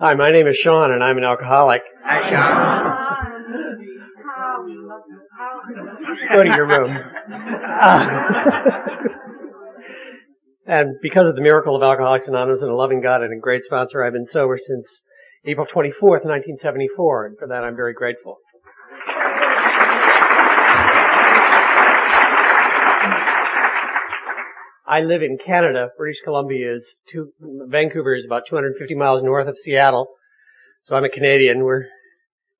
Hi, my name is Sean and I'm an alcoholic. Hi, Sean. Go to your room. Uh, and because of the miracle of Alcoholics Anonymous and a loving God and a great sponsor, I've been sober since April 24th, 1974, and for that I'm very grateful. I live in Canada. British Columbia is two, Vancouver is about 250 miles north of Seattle. So I'm a Canadian. We're,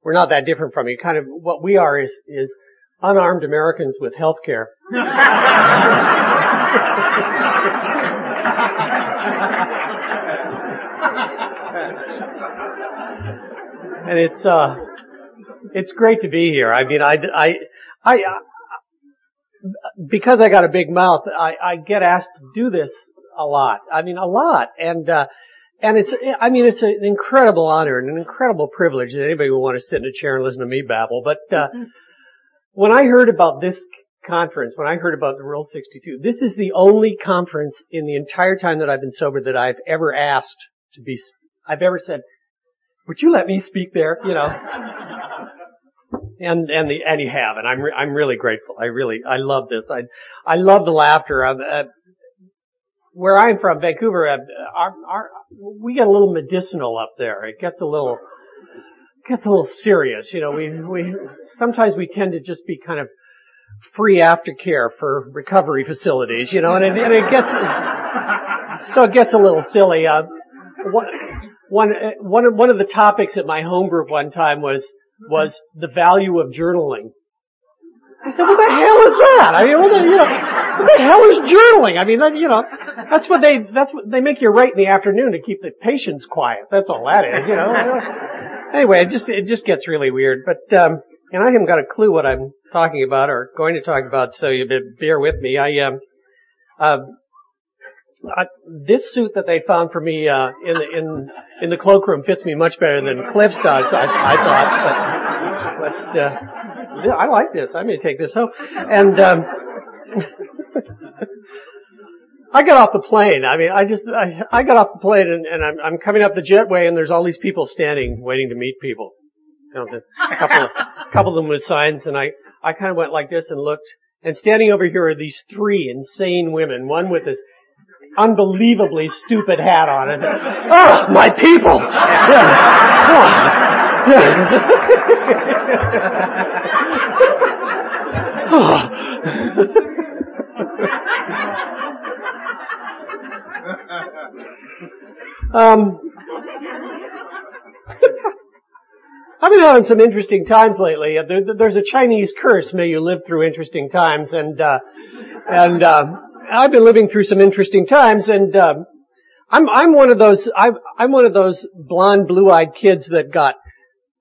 we're not that different from you. Kind of what we are is, is unarmed Americans with health care. and it's, uh, it's great to be here. I mean, I, I, I, because I got a big mouth, I, I get asked to do this a lot. I mean, a lot. And, uh, and it's, I mean, it's an incredible honor and an incredible privilege that anybody would want to sit in a chair and listen to me babble. But, uh, when I heard about this conference, when I heard about the World 62, this is the only conference in the entire time that I've been sober that I've ever asked to be, I've ever said, would you let me speak there? You know. and and the and you have, and I'm re- I'm really grateful. I really I love this. I I love the laughter. Uh, where I'm from, Vancouver, uh, our, our we get a little medicinal up there. It gets a little gets a little serious. You know, we we sometimes we tend to just be kind of free aftercare for recovery facilities. You know, and it, and it gets so it gets a little silly. Uh, one one one of one of the topics at my home group one time was was the value of journaling. I said, what the hell is that? I mean, what the, you know, what the hell is journaling? I mean, that, you know, that's what they, that's what they make you write in the afternoon to keep the patients quiet. That's all that is, you know. anyway, it just, it just gets really weird. But, um, and I haven't got a clue what I'm talking about or going to talk about, so you bear with me. I, um, uh, I, this suit that they found for me uh, in the in in the cloakroom fits me much better than Cliff's does. I, I thought, but, but uh, I like this. I may take this home. And um, I got off the plane. I mean, I just I, I got off the plane and, and I'm I'm coming up the jetway and there's all these people standing waiting to meet people. You know, a couple of, a couple of them with signs, and I I kind of went like this and looked. And standing over here are these three insane women. One with this unbelievably stupid hat on it. Oh, my people! um, I've been having some interesting times lately. There, there's a Chinese curse, may you live through interesting times, and, uh, and, uh, I've been living through some interesting times, and um, I'm I'm one of those I'm I'm one of those blonde, blue-eyed kids that got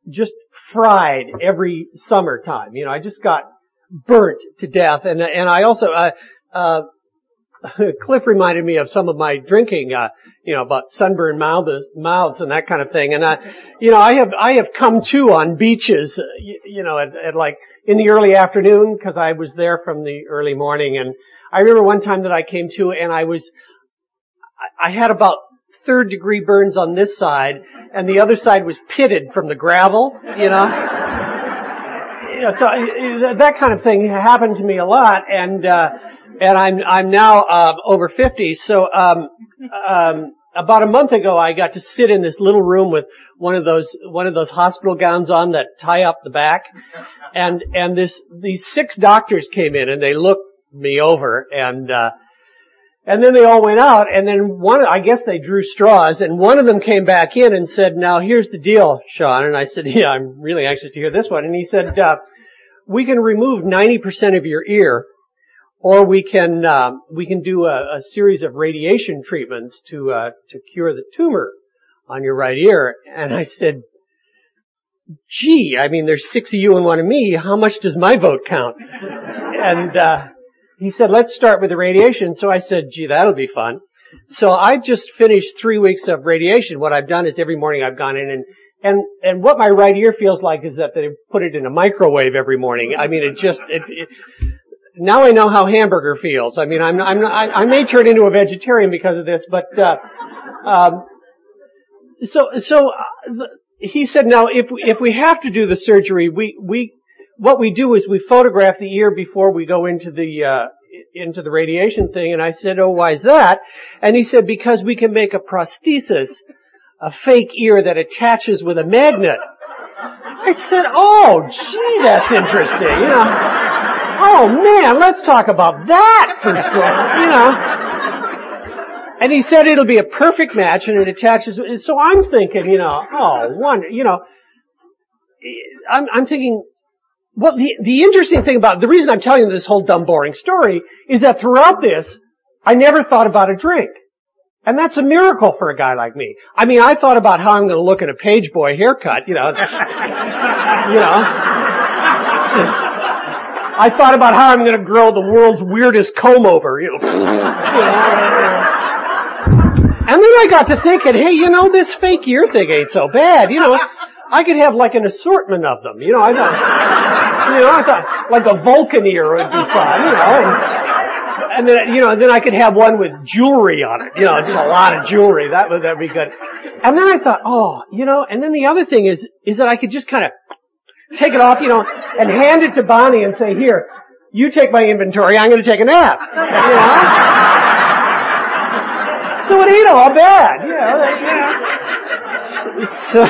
just fried every summertime. You know, I just got burnt to death, and and I also uh, uh, Cliff reminded me of some of my drinking, uh, you know, about sunburned mouths, and that kind of thing. And I, you know, I have I have come to on beaches, uh, you, you know, at, at like in the early afternoon because I was there from the early morning and I remember one time that I came to and I was, I had about third degree burns on this side and the other side was pitted from the gravel, you know. you know so that kind of thing happened to me a lot and, uh, and I'm, I'm now, uh, over 50. So, um, um, about a month ago I got to sit in this little room with one of those, one of those hospital gowns on that tie up the back. And, and this, these six doctors came in and they looked me over and uh and then they all went out and then one I guess they drew straws and one of them came back in and said, "Now here's the deal, Sean." And I said, "Yeah, I'm really anxious to hear this one." And he said, uh "We can remove 90% of your ear or we can uh, we can do a, a, series of radiation treatments to uh, to cure the tumor on your right ear." And I said, "Gee, I mean, there's six of you and one of me. How much does my vote count?" and uh, he said, let's start with the radiation. So I said, gee, that'll be fun. So I just finished three weeks of radiation. What I've done is every morning I've gone in and and and what my right ear feels like is that they put it in a microwave every morning. I mean, it just it, it now I know how hamburger feels. I mean, I'm I'm I, I may turn into a vegetarian because of this, but uh, um, so, so, uh, he said, now if, if we have to do the surgery, we, we, what we do is we photograph the ear before we go into the, uh, into the radiation thing. And I said, oh, why is that? And he said, because we can make a prosthesis, a fake ear that attaches with a magnet. I said, oh, gee, that's interesting, you know. Oh man, let's talk about that for sure, you know. And he said it'll be a perfect match and it attaches, so I'm thinking, you know, oh, wonder, you know, I'm, I'm thinking, well, the, the interesting thing about, the reason I'm telling you this whole dumb boring story is that throughout this, I never thought about a drink. And that's a miracle for a guy like me. I mean, I thought about how I'm going to look at a page boy haircut, you know. you know. I thought about how I'm going to grow the world's weirdest comb over, you know. And then I got to thinking, hey, you know, this fake ear thing ain't so bad. You know, I could have like an assortment of them. You know, I thought, you know, I thought like a Vulcan ear would be fun. You know, and, and then you know, and then I could have one with jewelry on it. You know, just a lot of jewelry. That would that'd be good. And then I thought, oh, you know, and then the other thing is is that I could just kind of take it off, you know, and hand it to Bonnie and say, here, you take my inventory. I'm going to take a nap. You know. So it ain't all bad, you know. So,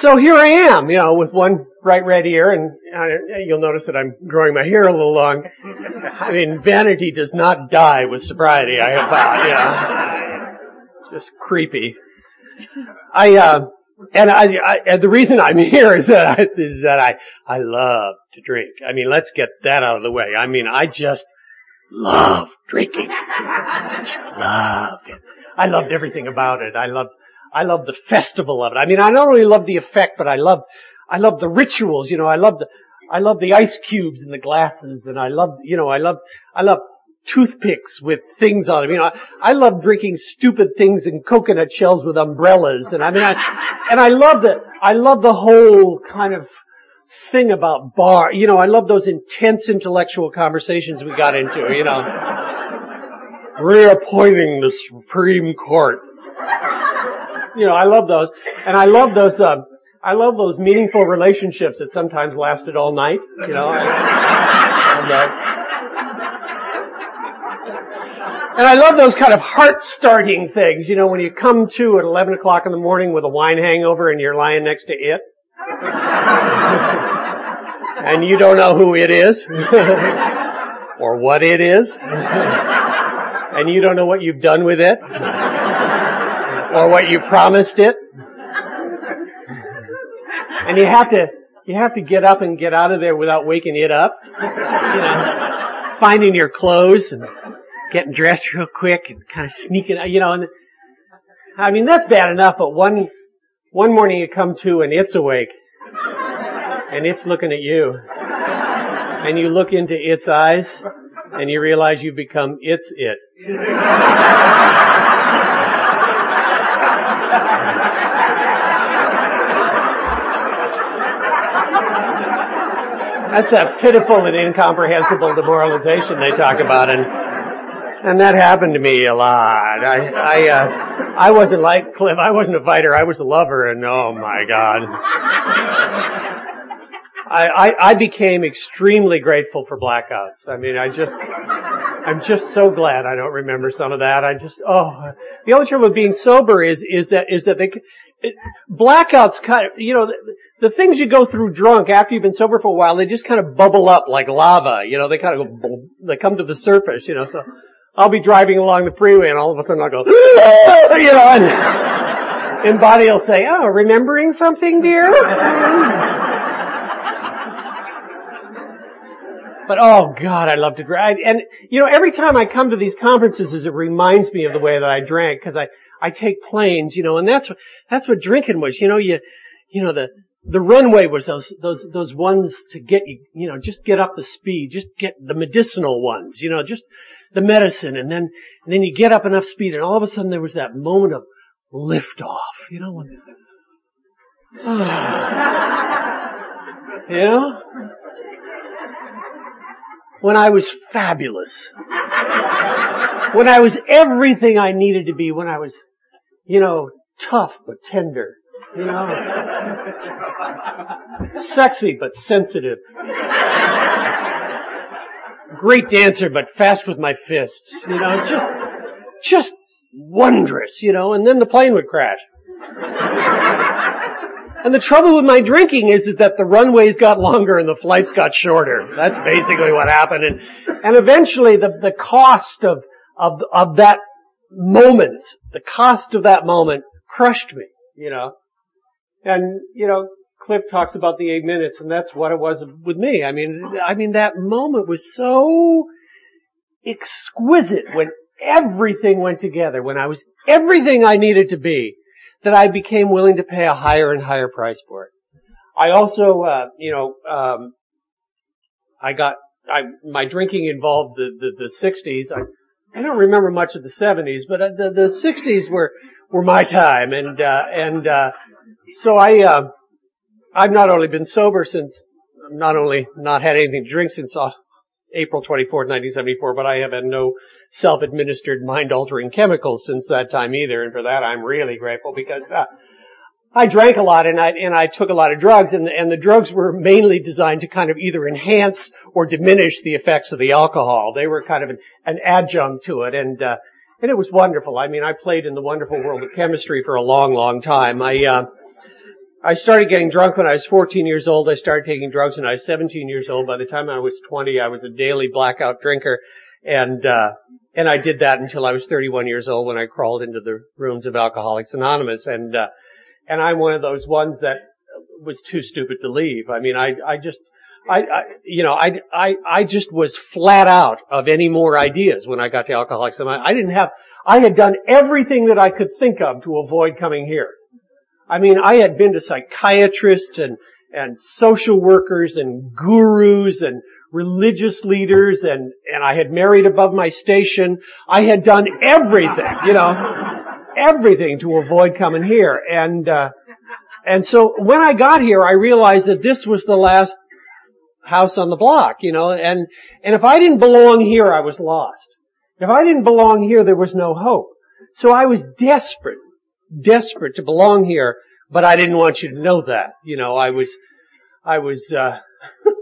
so here I am, you know, with one bright red ear, and uh, you'll notice that I'm growing my hair a little long. I mean, vanity does not die with sobriety. I have found, yeah, just creepy. I uh, and I, I, and the reason I'm here is that I, is that I I love to drink. I mean, let's get that out of the way. I mean, I just love drinking. I just love it. I loved everything about it. I loved I love the festival of it. I mean, I not only love the effect, but I love I love the rituals. You know, I love the I love the ice cubes in the glasses, and I love you know I love I love toothpicks with things on them. You know, I, I love drinking stupid things in coconut shells with umbrellas, and I mean, I, and I love the, I love the whole kind of thing about bar. You know, I love those intense intellectual conversations we got into. You know, reappointing the Supreme Court. You know, I love those, and I love those. Uh, I love those meaningful relationships that sometimes lasted all night. You know. and, uh, And I love those kind of heart-starting things, you know, when you come to at 11 o'clock in the morning with a wine hangover and you're lying next to it. and you don't know who it is. or what it is. and you don't know what you've done with it. Or what you promised it. And you have to, you have to get up and get out of there without waking it up. You know, finding your clothes and getting dressed real quick and kind of sneaking, out, you know, and I mean, that's bad enough, but one, one morning you come to and it's awake and it's looking at you and you look into its eyes and you realize you've become its it. That's a pitiful and incomprehensible demoralization they talk about and and that happened to me a lot. I, I, uh, I wasn't like Cliff. I wasn't a fighter. I was a lover and oh my God. I, I, I became extremely grateful for blackouts. I mean, I just, I'm just so glad I don't remember some of that. I just, oh, the only trouble with being sober is, is that, is that they, it, blackouts kind of, you know, the, the, things you go through drunk after you've been sober for a while, they just kind of bubble up like lava, you know, they kind of go, they come to the surface, you know, so I'll be driving along the freeway and all of a sudden I'll go, you know, and, and Bonnie will say, oh, remembering something, dear? But oh God, I love to drive. And you know, every time I come to these conferences, it reminds me of the way that I drank because I I take planes, you know, and that's that's what drinking was. You know, you you know the the runway was those those those ones to get you you know just get up the speed, just get the medicinal ones, you know, just the medicine and then, and then you get up enough speed and all of a sudden there was that moment of lift off, you know, when, you know? When I was fabulous. when I was everything I needed to be, when I was, you know, tough but tender, you know, sexy but sensitive, great dancer but fast with my fists, you know, just, just wondrous, you know, and then the plane would crash. And the trouble with my drinking is, is that the runways got longer and the flights got shorter. That's basically what happened. And, and eventually the, the cost of, of, of that moment, the cost of that moment crushed me, you know. And, you know, Cliff talks about the eight minutes and that's what it was with me. I mean, I mean that moment was so exquisite when everything went together, when I was everything I needed to be that I became willing to pay a higher and higher price for it. I also, uh, you know, um, I got, I, my drinking involved the, the, the 60s. I, I don't remember much of the 70s, but uh, the, the 60s were, were my time. And, uh, and, uh, so I, uh, I've not only been sober since, not only not had anything to drink since uh, April 24th, 1974, but I have had no self-administered mind-altering chemicals since that time either, and for that I'm really grateful because uh, I drank a lot and I and I took a lot of drugs, and and the drugs were mainly designed to kind of either enhance or diminish the effects of the alcohol. They were kind of an, an adjunct to it, and uh, and it was wonderful. I mean, I played in the wonderful world of chemistry for a long, long time. I uh, I started getting drunk when I was 14 years old. I started taking drugs when I was 17 years old. By the time I was 20, I was a daily blackout drinker. And, uh, and I did that until I was 31 years old when I crawled into the rooms of Alcoholics Anonymous. And, uh, and I'm one of those ones that was too stupid to leave. I mean, I, I just, I, I, you know, I, I, I just was flat out of any more ideas when I got to Alcoholics Anonymous. I didn't have, I had done everything that I could think of to avoid coming here. I mean, I had been to psychiatrists and, and social workers and gurus and religious leaders and, and I had married above my station. I had done everything, you know, everything to avoid coming here. And, uh, and so when I got here, I realized that this was the last house on the block, you know, and, and if I didn't belong here, I was lost. If I didn't belong here, there was no hope. So I was desperate, desperate to belong here, but I didn't want you to know that. You know, I was, I was, uh,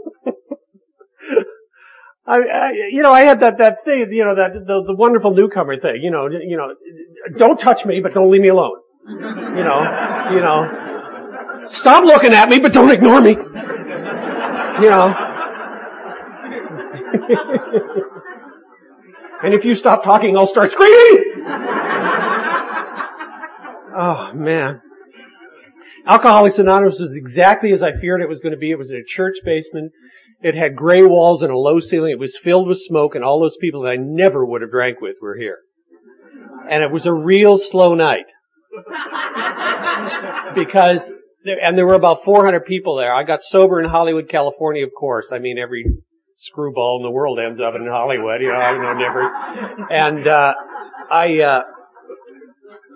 I, I, you know, I had that, that thing, you know, that, the, the wonderful newcomer thing, you know, you know, don't touch me, but don't leave me alone. You know, you know, stop looking at me, but don't ignore me. You know. and if you stop talking, I'll start screaming! Oh man. Alcoholics Anonymous was exactly as I feared it was going to be. It was in a church basement. It had gray walls and a low ceiling. It was filled with smoke and all those people that I never would have drank with were here. And it was a real slow night. because, there, and there were about 400 people there. I got sober in Hollywood, California, of course. I mean, every screwball in the world ends up in Hollywood, you know, I know never. And, uh, I, uh,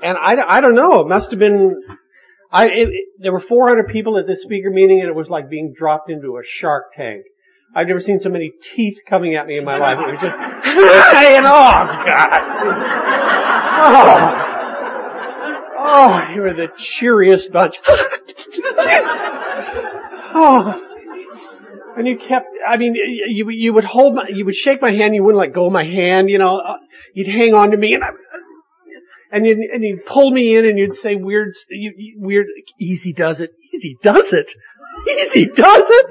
and I, I don't know, it must have been I, it, it, there were 400 people at this speaker meeting and it was like being dropped into a shark tank. I've never seen so many teeth coming at me in my life. It was just, and oh God. Oh. Oh, you were the cheeriest bunch. oh. And you kept, I mean, you, you would hold my, you would shake my hand, you wouldn't let go of my hand, you know, uh, you'd hang on to me and I, and you'd, and you'd pull me in and you'd say weird, weird, easy does it, easy does it, easy does it.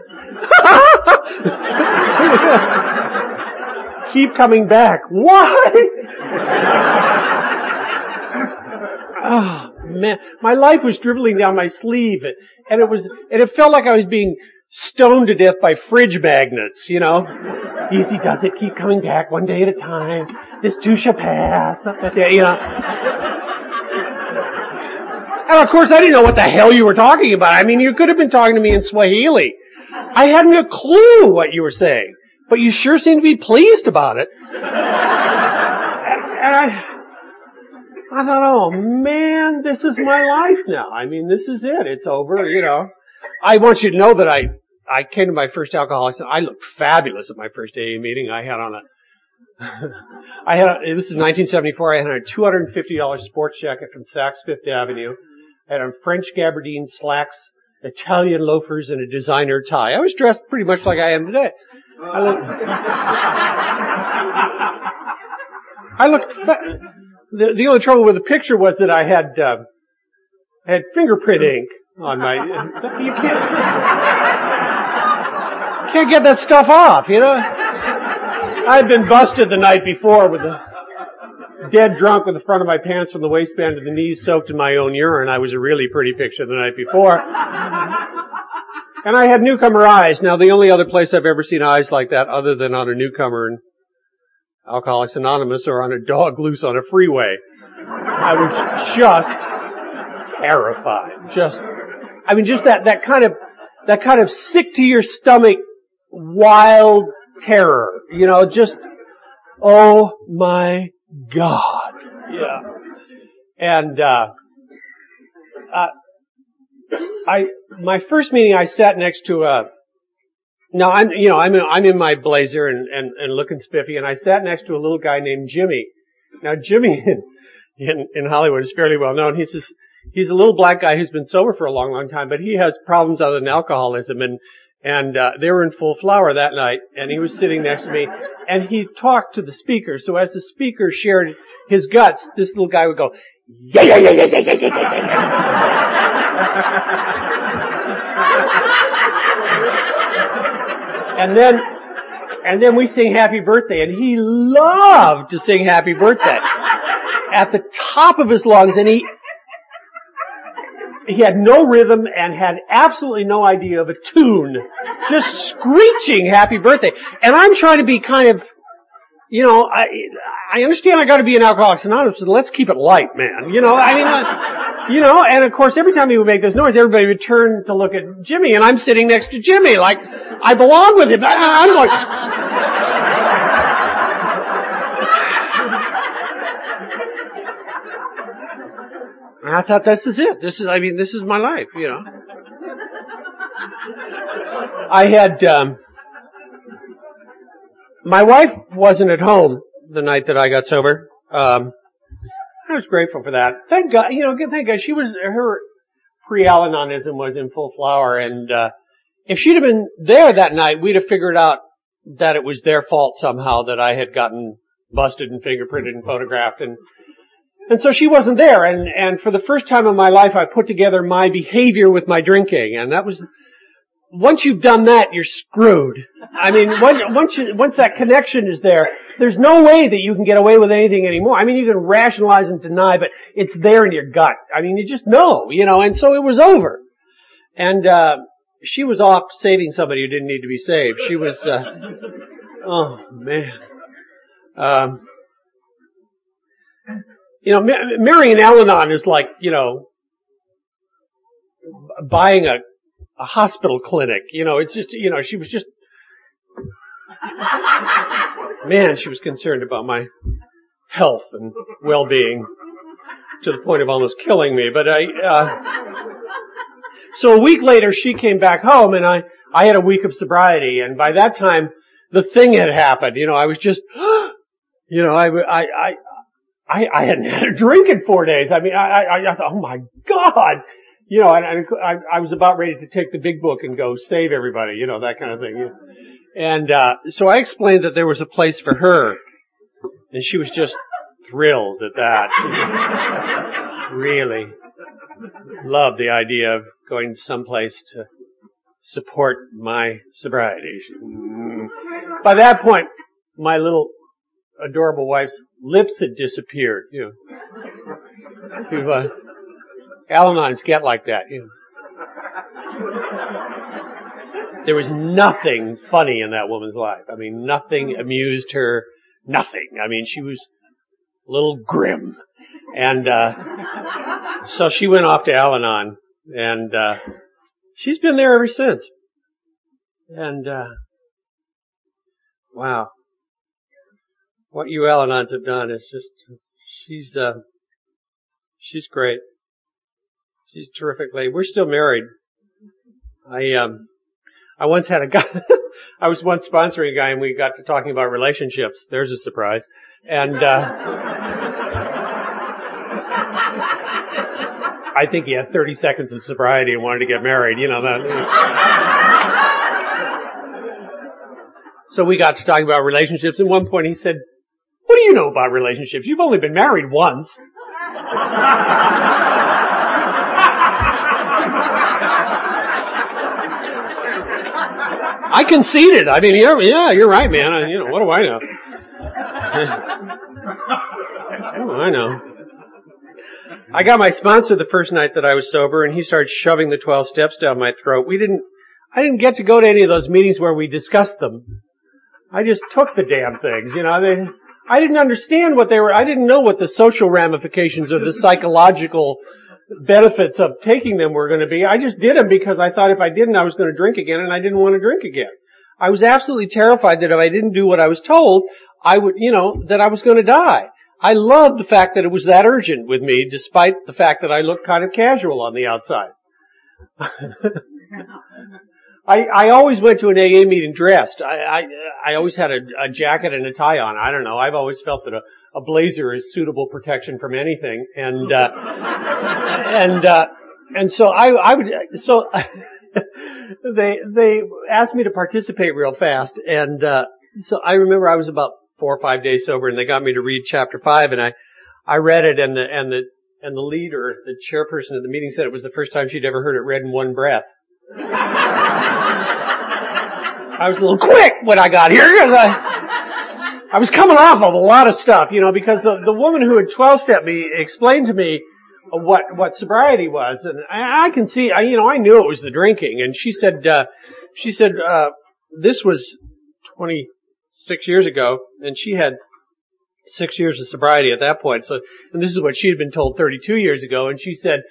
Keep coming back. Why? oh man, my life was dribbling down my sleeve, and it was, and it felt like I was being stoned to death by fridge magnets, you know. Easy does it, keep coming back one day at a time. This too shall pass. You know. And of course I didn't know what the hell you were talking about. I mean, you could have been talking to me in Swahili. I hadn't a clue what you were saying. But you sure seemed to be pleased about it. And I, I thought, oh man, this is my life now. I mean, this is it. It's over, you know. I want you to know that I I came to my first Alcoholics, and I looked fabulous at my first AA meeting. I had on a, I had, a, this is 1974, I had a $250 sports jacket from Saks Fifth Avenue. I had on French gabardine slacks, Italian loafers, and a designer tie. I was dressed pretty much like I am today. I looked, I looked, the, the only trouble with the picture was that I had, uh, had fingerprint ink on my, you can't, can't get that stuff off, you know? I'd been busted the night before with a dead drunk with the front of my pants from the waistband to the knees soaked in my own urine. I was a really pretty picture the night before. And I had newcomer eyes. Now the only other place I've ever seen eyes like that other than on a newcomer in Alcoholics Anonymous or on a dog loose on a freeway. I was just terrified. Just, I mean just that, that kind of, that kind of sick to your stomach, wild terror. You know, just, oh my God. Yeah. And, uh, uh, I, my first meeting I sat next to a, now I'm, you know, I'm in, I'm in my blazer and, and, and looking spiffy and I sat next to a little guy named Jimmy. Now Jimmy in, in, in Hollywood is fairly well known. He's this, he's a little black guy who's been sober for a long, long time, but he has problems other than alcoholism and, and, uh, they were in full flower that night and he was sitting next to me and he talked to the speaker. So as the speaker shared his guts, this little guy would go, yeah, yeah, yeah, yeah, yeah, yeah, yeah, yeah. and then, and then we sing happy birthday and he loved to sing happy birthday at the top of his lungs and he, he had no rhythm and had absolutely no idea of a tune. Just screeching happy birthday. And I'm trying to be kind of, you know, I, I understand I gotta be an alcoholic Anonymous, but let's keep it light, man. You know, I mean, uh, you know, and of course every time he would make this noise, everybody would turn to look at Jimmy and I'm sitting next to Jimmy, like, I belong with him. I'm like, And I thought, this is it. This is, I mean, this is my life, you know. I had, um, my wife wasn't at home the night that I got sober. Um, I was grateful for that. Thank God, you know, thank God she was, her pre-Al-Anonism was in full flower and, uh, if she'd have been there that night, we'd have figured out that it was their fault somehow that I had gotten busted and fingerprinted and photographed and and so she wasn't there, and, and for the first time in my life, I put together my behavior with my drinking, and that was, once you've done that, you're screwed. I mean, once, once, you, once that connection is there, there's no way that you can get away with anything anymore. I mean, you can rationalize and deny, but it's there in your gut. I mean, you just know, you know, and so it was over. And, uh, she was off saving somebody who didn't need to be saved. She was, uh, oh man. Um, you know, marrying Al-Anon is like, you know, buying a, a hospital clinic. You know, it's just, you know, she was just, man, she was concerned about my health and well-being to the point of almost killing me. But I, uh, so a week later she came back home and I, I had a week of sobriety and by that time the thing had happened. You know, I was just, you know, I, I, I, I, I hadn't had a drink in four days. I mean, I, I, I thought, oh my God. You know, and, and I, I was about ready to take the big book and go save everybody, you know, that kind of thing. And, uh, so I explained that there was a place for her. And she was just thrilled at that. really loved the idea of going someplace to support my sobriety. By that point, my little adorable wife's lips had disappeared. You know, uh, Al-Anons get like that. You know. There was nothing funny in that woman's life. I mean, nothing amused her. Nothing. I mean, she was a little grim. And, uh, so she went off to Al-Anon and, uh, she's been there ever since. And, uh, wow what you Al-Anons have done is just, she's, uh, she's great. She's terrific lady. We're still married. I, um, I once had a guy, I was once sponsoring a guy and we got to talking about relationships. There's a surprise. And, uh, I think he had 30 seconds of sobriety and wanted to get married, you know that. So we got to talking about relationships. At one point he said, do you know about relationships? You've only been married once. I conceded. I mean, you're, yeah, you're right, man. I, you know, what do I know? do oh, I know? I got my sponsor the first night that I was sober, and he started shoving the 12 steps down my throat. We didn't, I didn't get to go to any of those meetings where we discussed them. I just took the damn things, you know. They, I didn't understand what they were. I didn't know what the social ramifications or the psychological benefits of taking them were going to be. I just did them because I thought if I didn't, I was going to drink again, and I didn't want to drink again. I was absolutely terrified that if I didn't do what I was told, I would, you know, that I was going to die. I loved the fact that it was that urgent with me, despite the fact that I looked kind of casual on the outside. I, I always went to an AA meeting dressed. I, I, I always had a, a jacket and a tie on. I don't know. I've always felt that a, a blazer is suitable protection from anything. And, uh, and, uh, and so I, I would, so they, they asked me to participate real fast. And, uh, so I remember I was about four or five days sober and they got me to read chapter five and I, I read it and the, and the, and the leader, the chairperson of the meeting said it was the first time she'd ever heard it read in one breath. I was a little quick when I got here I, I was coming off of a lot of stuff, you know, because the, the woman who had 12 stepped me explained to me what, what sobriety was. And I, I can see, I, you know, I knew it was the drinking. And she said, uh, she said, uh, this was 26 years ago and she had six years of sobriety at that point. So, and this is what she had been told 32 years ago. And she said,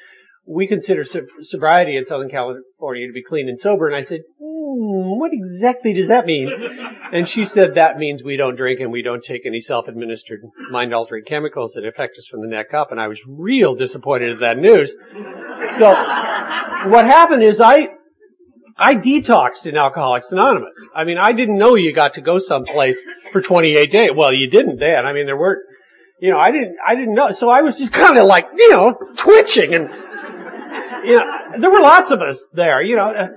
we consider sobriety in Southern California to be clean and sober. And I said, mm, what exactly does that mean? And she said, that means we don't drink and we don't take any self-administered mind-altering chemicals that affect us from the neck up. And I was real disappointed at that news. So what happened is I, I detoxed in Alcoholics Anonymous. I mean, I didn't know you got to go someplace for 28 days. Well, you didn't then. I mean, there weren't, you know, I didn't, I didn't know. So I was just kind of like, you know, twitching and you know, there were lots of us there, you know, uh,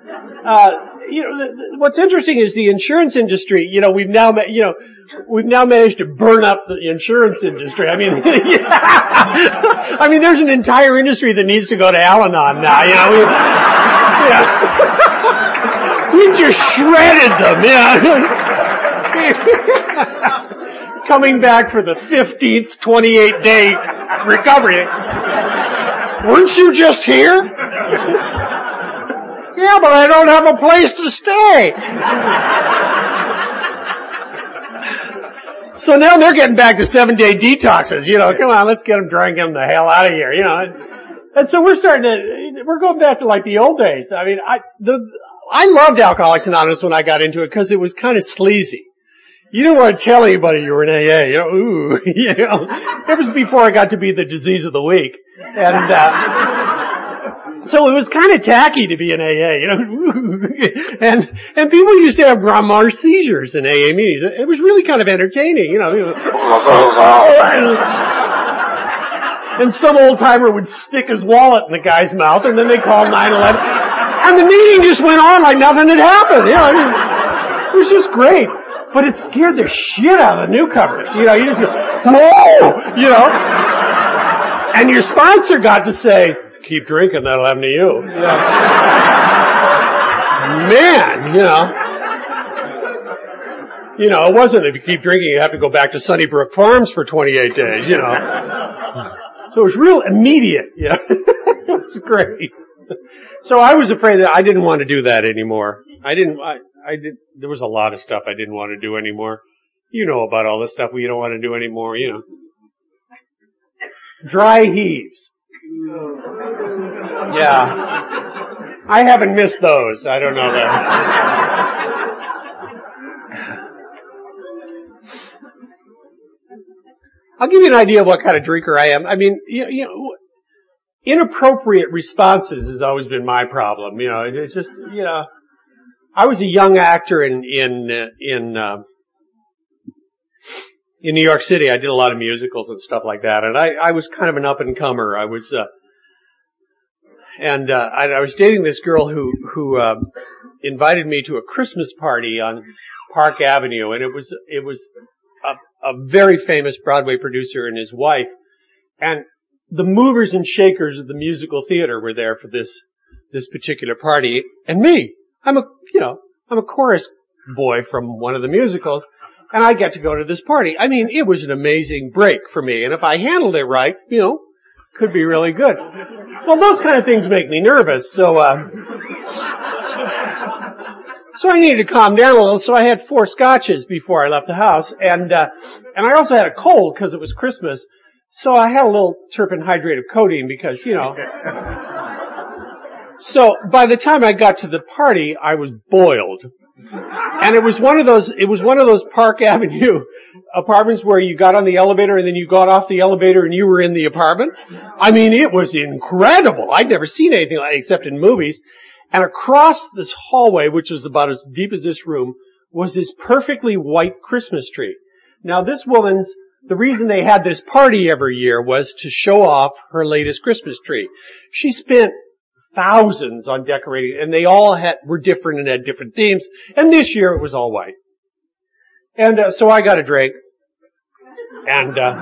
uh, you know, what's interesting is the insurance industry, you know, we've now, you know, we've now managed to burn up the insurance industry. I mean. I mean, there's an entire industry that needs to go to Al-Anon now, you know, we, yeah. we just shredded them, yeah. Coming back for the 15th 28 day recovery. Weren't you just here? yeah, but I don't have a place to stay. so now they're getting back to seven day detoxes. You know, come on, let's get them drinking the hell out of here. You know, and so we're starting to, we're going back to like the old days. I mean, I, the, I loved Alcoholics Anonymous when I got into it because it was kind of sleazy. You didn't want to tell anybody you were in AA. You know, ooh, you know. It was before I got to be the disease of the week. And, uh, so it was kind of tacky to be in AA, you know. and, and people used to have grand mal seizures in AA meetings. It was really kind of entertaining, you know. and some old timer would stick his wallet in the guy's mouth and then they called 911. And the meeting just went on like nothing had happened, you know. It was just great. But it scared the shit out of the newcomers. You know, you just go, whoa! You know? And your sponsor got to say, keep drinking, that'll happen to you. Yeah. Man, you know. You know, it wasn't if you keep drinking, you have to go back to Sunnybrook Farms for 28 days, you know. So it was real immediate, yeah. it was great. So I was afraid that I didn't want to do that anymore. I didn't, I, I did, there was a lot of stuff I didn't want to do anymore. You know about all the stuff we don't want to do anymore, you know. Dry heaves. Yeah. I haven't missed those. I don't know that. I'll give you an idea of what kind of drinker I am. I mean, you, you know, inappropriate responses has always been my problem. You know, it's just, you know, I was a young actor in in uh, in uh, in New York City. I did a lot of musicals and stuff like that, and I I was kind of an up and comer. I was. Uh, and uh, I, I was dating this girl who who uh, invited me to a Christmas party on Park Avenue, and it was it was a, a very famous Broadway producer and his wife, and the movers and shakers of the musical theater were there for this this particular party, and me. I'm a you know I'm a chorus boy from one of the musicals, and I get to go to this party. I mean, it was an amazing break for me, and if I handled it right, you know, could be really good. Well, those kind of things make me nervous, so uh, so I needed to calm down a little. So I had four scotches before I left the house, and uh, and I also had a cold because it was Christmas. So I had a little terpin hydrate of codeine because you know. So by the time I got to the party, I was boiled. And it was one of those, it was one of those Park Avenue apartments where you got on the elevator and then you got off the elevator and you were in the apartment. I mean, it was incredible. I'd never seen anything like except in movies. And across this hallway, which was about as deep as this room, was this perfectly white Christmas tree. Now this woman's, the reason they had this party every year was to show off her latest Christmas tree. She spent thousands on decorating, and they all had were different and had different themes. And this year it was all white. And uh, so I got a drink, and uh,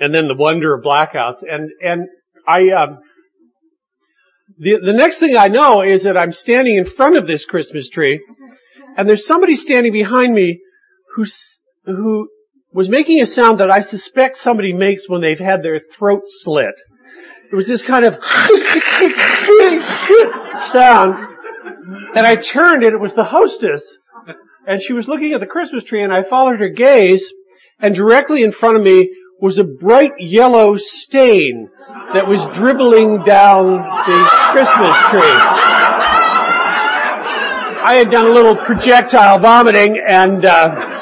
and then the wonder of blackouts, and and I. Um, the, the next thing I know is that I'm standing in front of this Christmas tree, and there's somebody standing behind me who's, who was making a sound that I suspect somebody makes when they've had their throat slit. It was this kind of sound. And I turned and it was the hostess. And she was looking at the Christmas tree and I followed her gaze and directly in front of me was a bright yellow stain that was dribbling down the Christmas tree. I had done a little projectile vomiting and uh,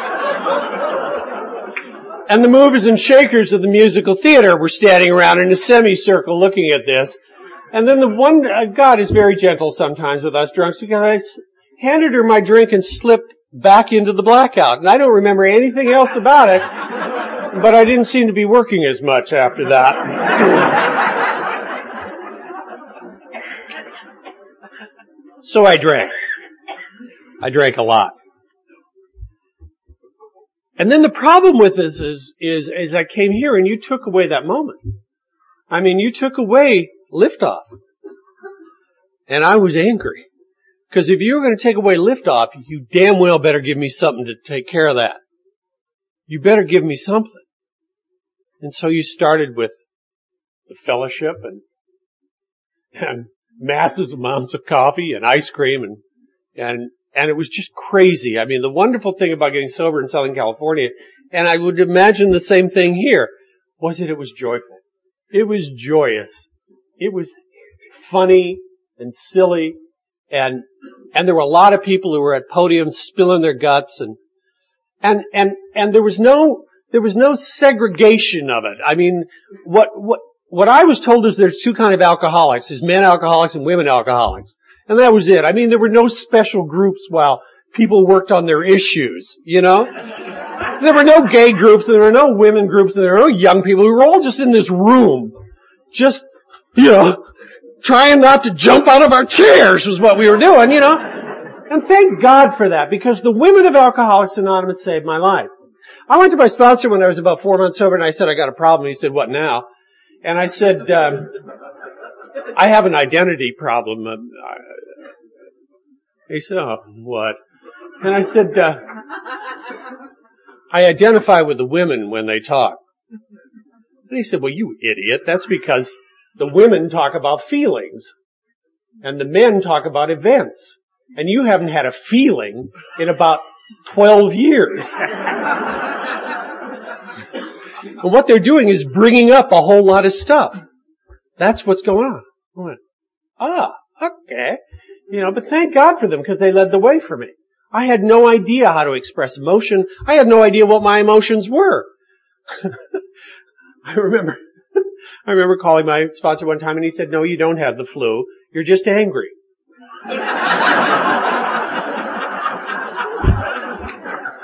and the movers and shakers of the musical theater were standing around in a semicircle looking at this. And then the one, uh, God is very gentle sometimes with us drunks because I handed her my drink and slipped back into the blackout. And I don't remember anything else about it, but I didn't seem to be working as much after that. so I drank. I drank a lot. And then the problem with this is, is, is I came here and you took away that moment. I mean, you took away liftoff. And I was angry. Because if you were going to take away liftoff, you damn well better give me something to take care of that. You better give me something. And so you started with the fellowship and, and massive amounts of coffee and ice cream and, and and it was just crazy. I mean, the wonderful thing about getting sober in Southern California, and I would imagine the same thing here, was that it was joyful. It was joyous. It was funny and silly and, and there were a lot of people who were at podiums spilling their guts and, and, and, and there was no, there was no segregation of it. I mean, what, what, what I was told is there's two kind of alcoholics. There's men alcoholics and women alcoholics. And that was it. I mean, there were no special groups while people worked on their issues, you know? There were no gay groups, there were no women groups, and there were no young people. We were all just in this room, just, you know, trying not to jump out of our chairs was what we were doing, you know? And thank God for that, because the women of Alcoholics Anonymous saved my life. I went to my sponsor when I was about four months sober and I said, I got a problem. He said, what now? And I said, um, I have an identity problem. Um, he said, oh, what? And I said, uh, I identify with the women when they talk. And he said, well, you idiot. That's because the women talk about feelings and the men talk about events. And you haven't had a feeling in about 12 years. and what they're doing is bringing up a whole lot of stuff. That's what's going on. I went, ah, okay. You know, but thank God for them because they led the way for me. I had no idea how to express emotion. I had no idea what my emotions were. I remember I remember calling my sponsor one time and he said, no, you don't have the flu. You're just angry.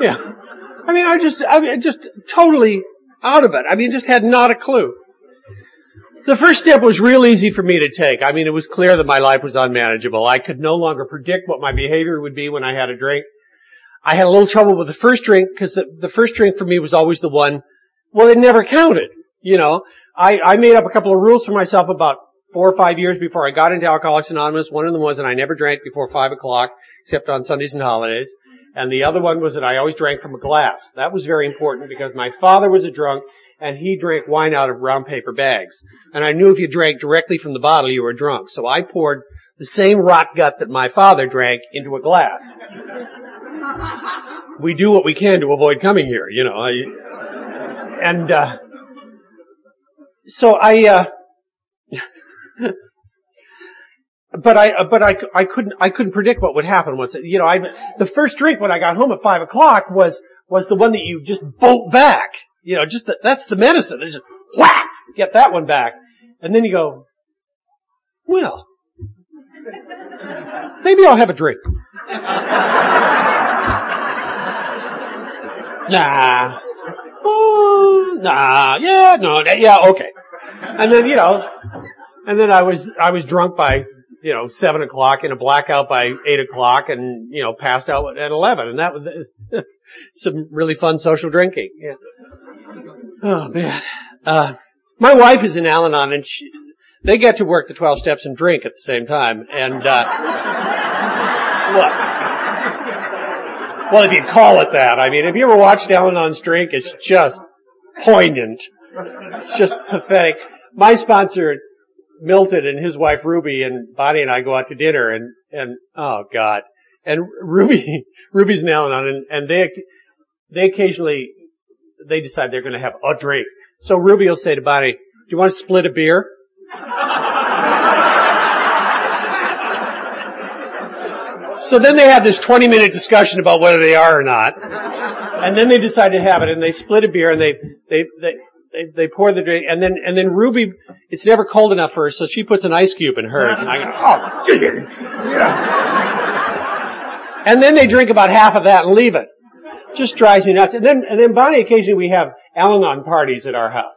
yeah. I mean, I just, I mean, just totally out of it. I mean, just had not a clue. The first step was real easy for me to take. I mean, it was clear that my life was unmanageable. I could no longer predict what my behavior would be when I had a drink. I had a little trouble with the first drink because the, the first drink for me was always the one, well, it never counted. You know, I, I made up a couple of rules for myself about four or five years before I got into Alcoholics Anonymous. One of them was that I never drank before five o'clock, except on Sundays and holidays. And the other one was that I always drank from a glass. That was very important because my father was a drunk and he drank wine out of brown paper bags. And I knew if you drank directly from the bottle, you were drunk. So I poured the same rot gut that my father drank into a glass. we do what we can to avoid coming here, you know. I, and uh, so I, uh, but I, but I, I couldn't, I couldn't predict what would happen once. You know, I, the first drink when I got home at five o'clock was was the one that you just bolt back. You know, just the, that's the medicine. It's just whack, get that one back, and then you go, well, maybe I'll have a drink. nah. Oh, nah. Yeah, no, yeah, okay. And then, you know, and then I was, I was drunk by, you know, seven o'clock in a blackout by eight o'clock and, you know, passed out at 11. And that was some really fun social drinking. Yeah. Oh man. Uh, my wife is in Al-Anon and she, they get to work the 12 steps and drink at the same time. And, uh, what? Well, if you call it that. I mean, if you ever watched Al-Anon's drink, it's just poignant. It's just pathetic. My sponsor, Milton and his wife Ruby and Bonnie and I go out to dinner and, and, oh God. And Ruby, Ruby's an Al-Anon and, and they, they occasionally, they decide they're gonna have a drink. So Ruby will say to Bonnie, do you want to split a beer? So then they have this 20 minute discussion about whether they are or not. And then they decide to have it and they split a beer and they, they, they, they, they pour the drink and then, and then Ruby, it's never cold enough for her so she puts an ice cube in hers and I go, oh, yeah. And then they drink about half of that and leave it. Just drives me nuts. And then, and then Bonnie occasionally we have Al-Anon parties at our house.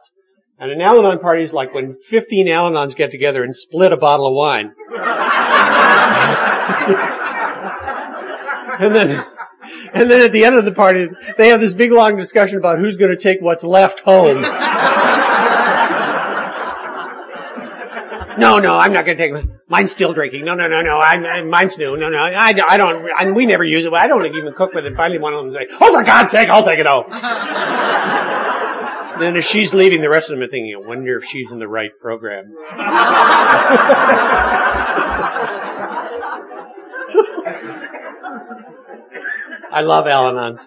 And an Al-Anon party is like when 15 Al-Anons get together and split a bottle of wine. and then, and then at the end of the party, they have this big long discussion about who's going to take what's left home. no, no, I'm not going to take Mine's still drinking. No, no, no, no. I, I, mine's new. No, no. I, I don't. I, we never use it. I don't even cook with it. Finally, one of them say, "Oh, for God's sake, I'll take it home." then if she's leaving, the rest of them are thinking, "I wonder if she's in the right program." I love Al-Anons.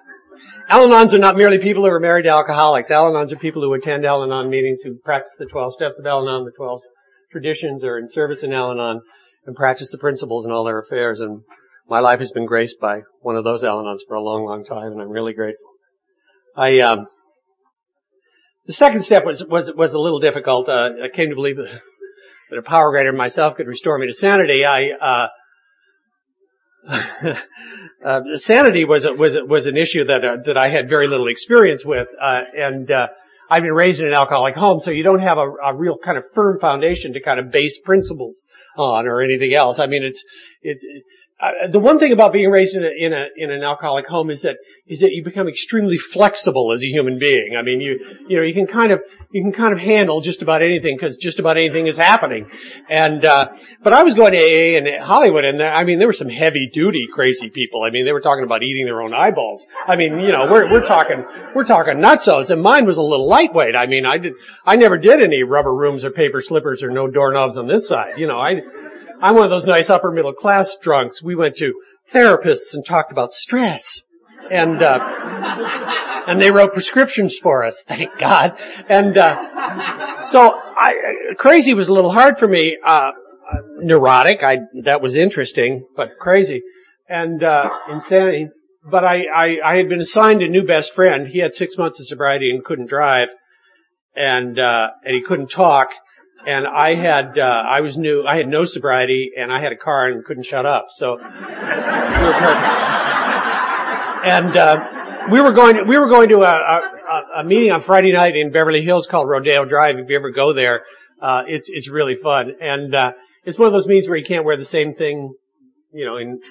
Al-Anons are not merely people who are married to alcoholics. Al-Anons are people who attend Al-Anon meetings, who practice the 12 steps of Al-Anon, the 12 traditions, are in service in Al-Anon, and practice the principles in all their affairs. And my life has been graced by one of those Al-Anons for a long, long time, and I'm really grateful. I, um, the second step was, was, was a little difficult. Uh, I came to believe that, a power greater than myself could restore me to sanity. I, uh, uh, sanity was was was an issue that uh, that I had very little experience with, uh, and uh, I've been raised in an alcoholic home, so you don't have a, a, real kind of firm foundation to kind of base principles on or anything else. I mean, it's it, the one thing about being raised in a, in a in an alcoholic home is that is that you become extremely flexible as a human being. I mean, you you know you can kind of you can kind of handle just about anything because just about anything is happening. And uh, but I was going to AA in Hollywood, and there, I mean there were some heavy duty crazy people. I mean they were talking about eating their own eyeballs. I mean you know we're we're talking we're talking nutsos, and mine was a little lightweight. I mean I did I never did any rubber rooms or paper slippers or no doorknobs on this side. You know I I'm one of those nice upper middle class drunks. We went to therapists and talked about stress. And, uh, and they wrote prescriptions for us, thank God. And, uh, so I, crazy was a little hard for me, uh, neurotic, I, that was interesting, but crazy. And, uh, insanity. But I, I, I had been assigned a new best friend. He had six months of sobriety and couldn't drive. and uh, and he couldn't talk. And I had uh, I was new. I had no sobriety, and I had a car and couldn't shut up. So we. And uh, we were going to, we were going to a, a, a meeting on Friday night in Beverly Hills called Rodeo Drive. If you ever go there, uh, it's it's really fun. And uh, it's one of those meetings where you can't wear the same thing, you know, in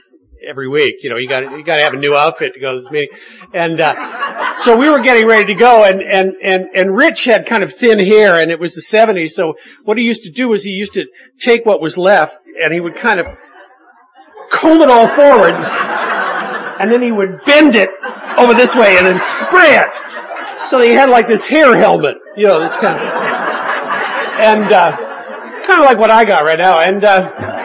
every week. You know, you got you got to have a new outfit to go to this meeting. And uh, so we were getting ready to go, and and and and Rich had kind of thin hair, and it was the '70s. So what he used to do was he used to take what was left, and he would kind of comb it all forward, and then he would bend it over this way, and then spray it. So he had like this hair helmet, you know, this kind of, and uh, kind of like what I got right now, and. Uh,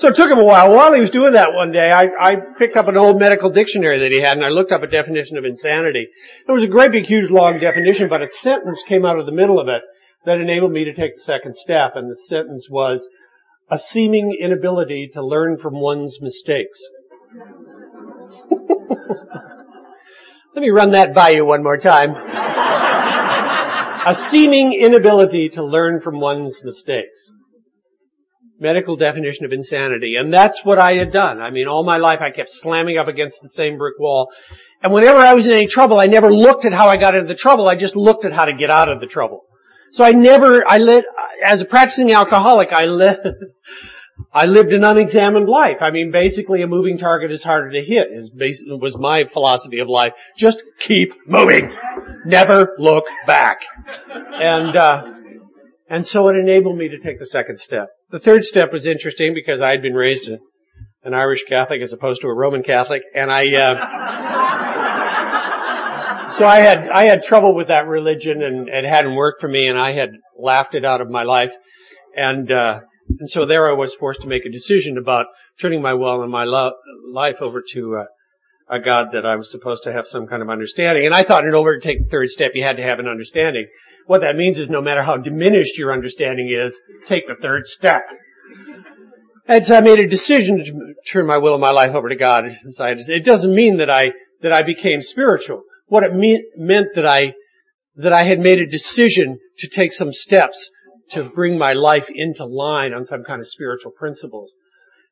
So it took him a while. While he was doing that one day, I, I picked up an old medical dictionary that he had and I looked up a definition of insanity. It was a great big huge long definition, but a sentence came out of the middle of it that enabled me to take the second step and the sentence was, a seeming inability to learn from one's mistakes. Let me run that by you one more time. a seeming inability to learn from one's mistakes medical definition of insanity. And that's what I had done. I mean, all my life I kept slamming up against the same brick wall. And whenever I was in any trouble, I never looked at how I got into the trouble. I just looked at how to get out of the trouble. So I never, I lived, as a practicing alcoholic, I lived, I lived an unexamined life. I mean, basically a moving target is harder to hit is basically, was my philosophy of life. Just keep moving. Never look back. And, uh, and so it enabled me to take the second step. The third step was interesting because I had been raised a, an Irish Catholic as opposed to a Roman Catholic, and I, uh, so I had I had trouble with that religion, and it hadn't worked for me, and I had laughed it out of my life, and uh, and so there I was forced to make a decision about turning my will and my lo- life over to uh, a God that I was supposed to have some kind of understanding. And I thought in order to take the third step, you had to have an understanding. What that means is no matter how diminished your understanding is, take the third step. And so I made a decision to turn my will and my life over to God. It doesn't mean that I, that I became spiritual. What it me- meant that I, that I had made a decision to take some steps to bring my life into line on some kind of spiritual principles.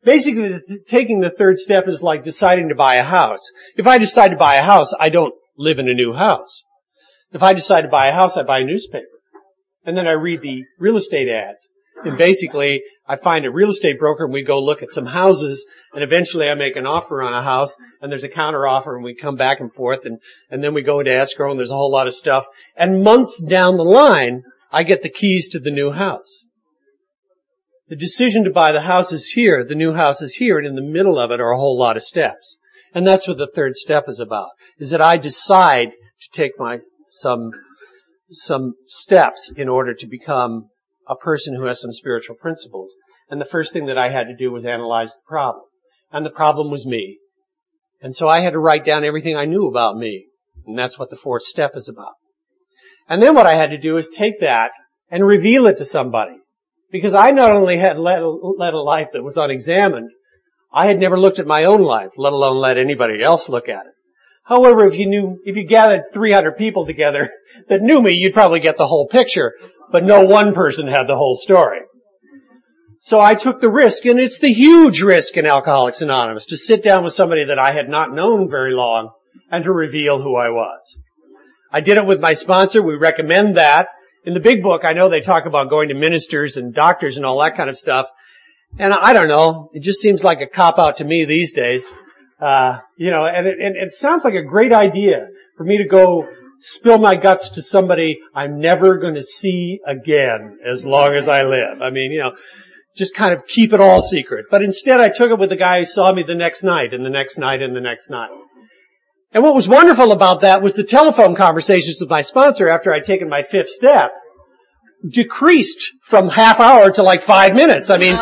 Basically, taking the third step is like deciding to buy a house. If I decide to buy a house, I don't live in a new house. If I decide to buy a house, I buy a newspaper. And then I read the real estate ads. And basically, I find a real estate broker and we go look at some houses and eventually I make an offer on a house and there's a counter offer and we come back and forth and, and then we go into escrow and there's a whole lot of stuff. And months down the line, I get the keys to the new house. The decision to buy the house is here, the new house is here, and in the middle of it are a whole lot of steps. And that's what the third step is about, is that I decide to take my some some steps in order to become a person who has some spiritual principles. And the first thing that I had to do was analyze the problem. And the problem was me. And so I had to write down everything I knew about me. And that's what the fourth step is about. And then what I had to do is take that and reveal it to somebody. Because I not only had led, led a life that was unexamined, I had never looked at my own life, let alone let anybody else look at it. However, if you knew, if you gathered 300 people together that knew me, you'd probably get the whole picture, but no one person had the whole story. So I took the risk, and it's the huge risk in Alcoholics Anonymous to sit down with somebody that I had not known very long and to reveal who I was. I did it with my sponsor. We recommend that. In the big book, I know they talk about going to ministers and doctors and all that kind of stuff. And I don't know. It just seems like a cop out to me these days. Uh, you know, and it, and it sounds like a great idea for me to go spill my guts to somebody I'm never going to see again as long as I live. I mean, you know, just kind of keep it all secret. But instead I took it with the guy who saw me the next night and the next night and the next night. And what was wonderful about that was the telephone conversations with my sponsor after I'd taken my fifth step decreased from half hour to like five minutes. I mean,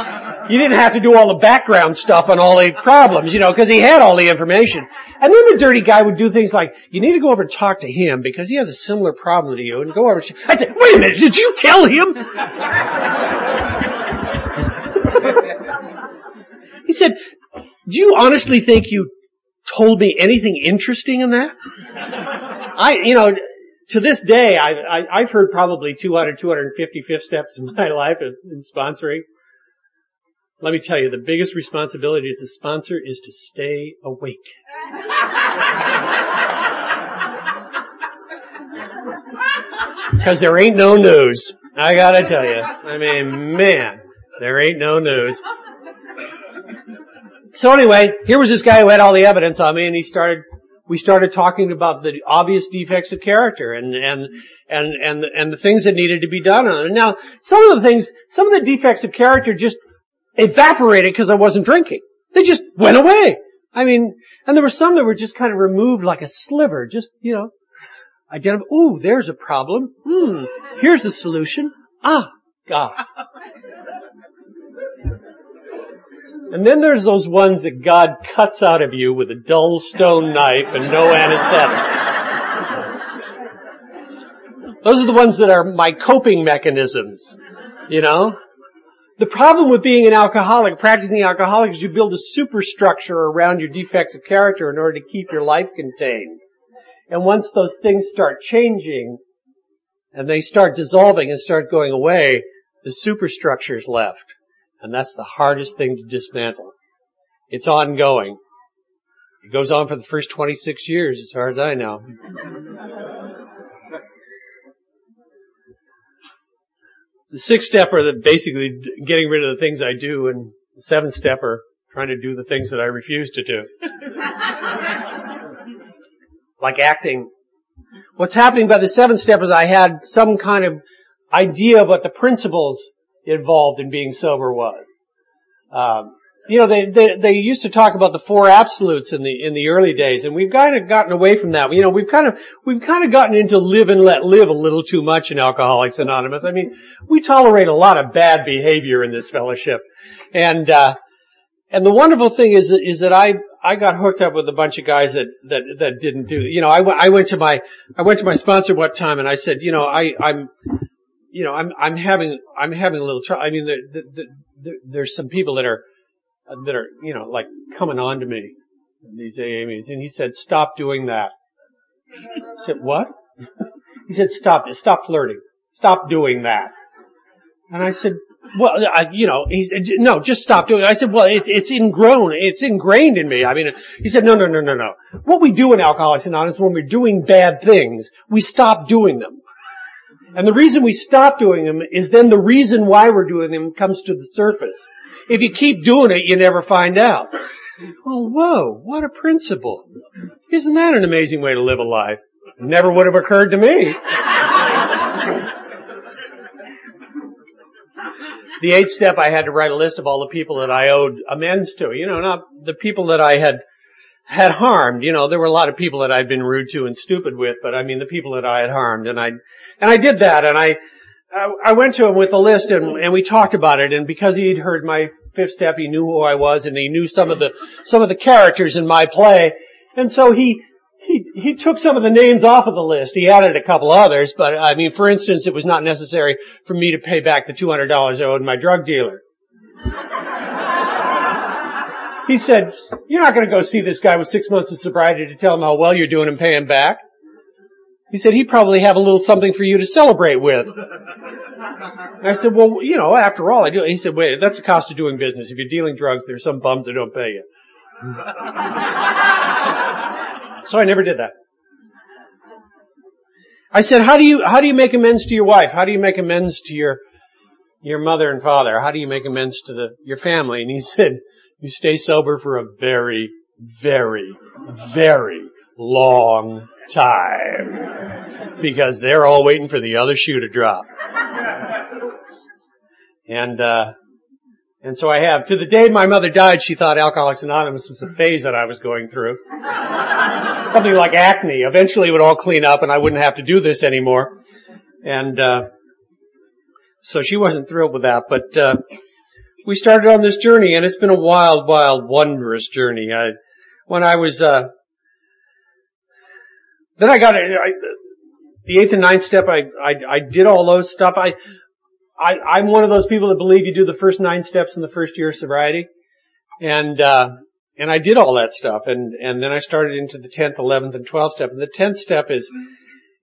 you didn't have to do all the background stuff on all the problems, you know, because he had all the information. And then the dirty guy would do things like, you need to go over and talk to him because he has a similar problem to you and go over and I said, wait a minute, did you tell him? he said, do you honestly think you told me anything interesting in that? I, you know, to this day, I, I, I've heard probably 200, 250 fifth steps in my life in, in sponsoring. Let me tell you, the biggest responsibility as a sponsor is to stay awake. Cause there ain't no news. I gotta tell you. I mean, man, there ain't no news. So anyway, here was this guy who had all the evidence on me and he started, we started talking about the obvious defects of character and, and, and, and, and the things that needed to be done on it. Now, some of the things, some of the defects of character just evaporated because I wasn't drinking. They just went away. I mean, and there were some that were just kind of removed like a sliver, just, you know, identify, ooh, there's a problem. Hmm, here's the solution. Ah, God. And then there's those ones that God cuts out of you with a dull stone knife and no anesthetic. Those are the ones that are my coping mechanisms, you know? The problem with being an alcoholic, practicing alcoholic, is you build a superstructure around your defects of character in order to keep your life contained. And once those things start changing, and they start dissolving and start going away, the superstructure is left. And that's the hardest thing to dismantle. It's ongoing. It goes on for the first 26 years as far as I know. the six stepper that basically getting rid of the things I do and the seven are trying to do the things that I refuse to do. like acting. What's happening by the seven step is I had some kind of idea of what the principles involved in being sober was. Um, you know, they, they, they used to talk about the four absolutes in the, in the early days, and we've kind of gotten away from that. You know, we've kind of, we've kind of gotten into live and let live a little too much in Alcoholics Anonymous. I mean, we tolerate a lot of bad behavior in this fellowship. And, uh, and the wonderful thing is, is that I, I got hooked up with a bunch of guys that, that, that didn't do, you know, I, I went to my, I went to my sponsor one time and I said, you know, I, I'm, you know, I'm, I'm having, I'm having a little trouble. I mean, there, there, there, there's some people that are, Uh, that are, you know, like coming on to me, these AA meetings, and he said, stop doing that. I said, what? he said, stop, stop flirting. Stop doing that. And I said, well, I, you know, he said, no, just stop doing it. I said, well, it, it's ingrown, it's ingrained in me. I mean, he said, no, no, no, no, no. What we do in Alcoholics Anonymous when we're doing bad things, we stop doing them. And the reason we stop doing them is then the reason why we're doing them comes to the surface. If you keep doing it, you never find out. Well, whoa, what a principle. Isn't that an amazing way to live a life? Never would have occurred to me. the eighth step, I had to write a list of all the people that I owed amends to. You know, not the people that I had had harmed. You know, there were a lot of people that I'd been rude to and stupid with, but I mean the people that I had harmed, and I and I did that, and I Uh, I went to him with a list and, and we talked about it and because he'd heard my fifth step, he knew who I was and he knew some of the, some of the characters in my play. And so he, he, he took some of the names off of the list. He added a couple others, but I mean, for instance, it was not necessary for me to pay back the $200 I owed my drug dealer. he said, you're not going to go see this guy with six months of sobriety to tell him how well you're doing and pay him back. He said he'd probably have a little something for you to celebrate with. I said, well, you know, after all, I do. He said, wait, that's the cost of doing business. If you're dealing drugs, there's some bums that don't pay you. so I never did that. I said, how do you, how do you make amends to your wife? How do you make amends to your, your mother and father? How do you make amends to the, your family? And he said, you stay sober for a very, very, very long time. Because they're all waiting for the other shoe to drop. And, uh, and so I have. To the day my mother died, she thought Alcoholics Anonymous was a phase that I was going through. Something like acne. Eventually it would all clean up and I wouldn't have to do this anymore. And, uh, so she wasn't thrilled with that, but, uh, we started on this journey and it's been a wild, wild, wondrous journey. I, when I was, uh, then I got, the eighth and ninth step, I, I, I did all those stuff. I, I, I'm one of those people that believe you do the first nine steps in the first year of sobriety. And, uh, and I did all that stuff. And, and then I started into the 10th, 11th, and 12th step. And the 10th step is,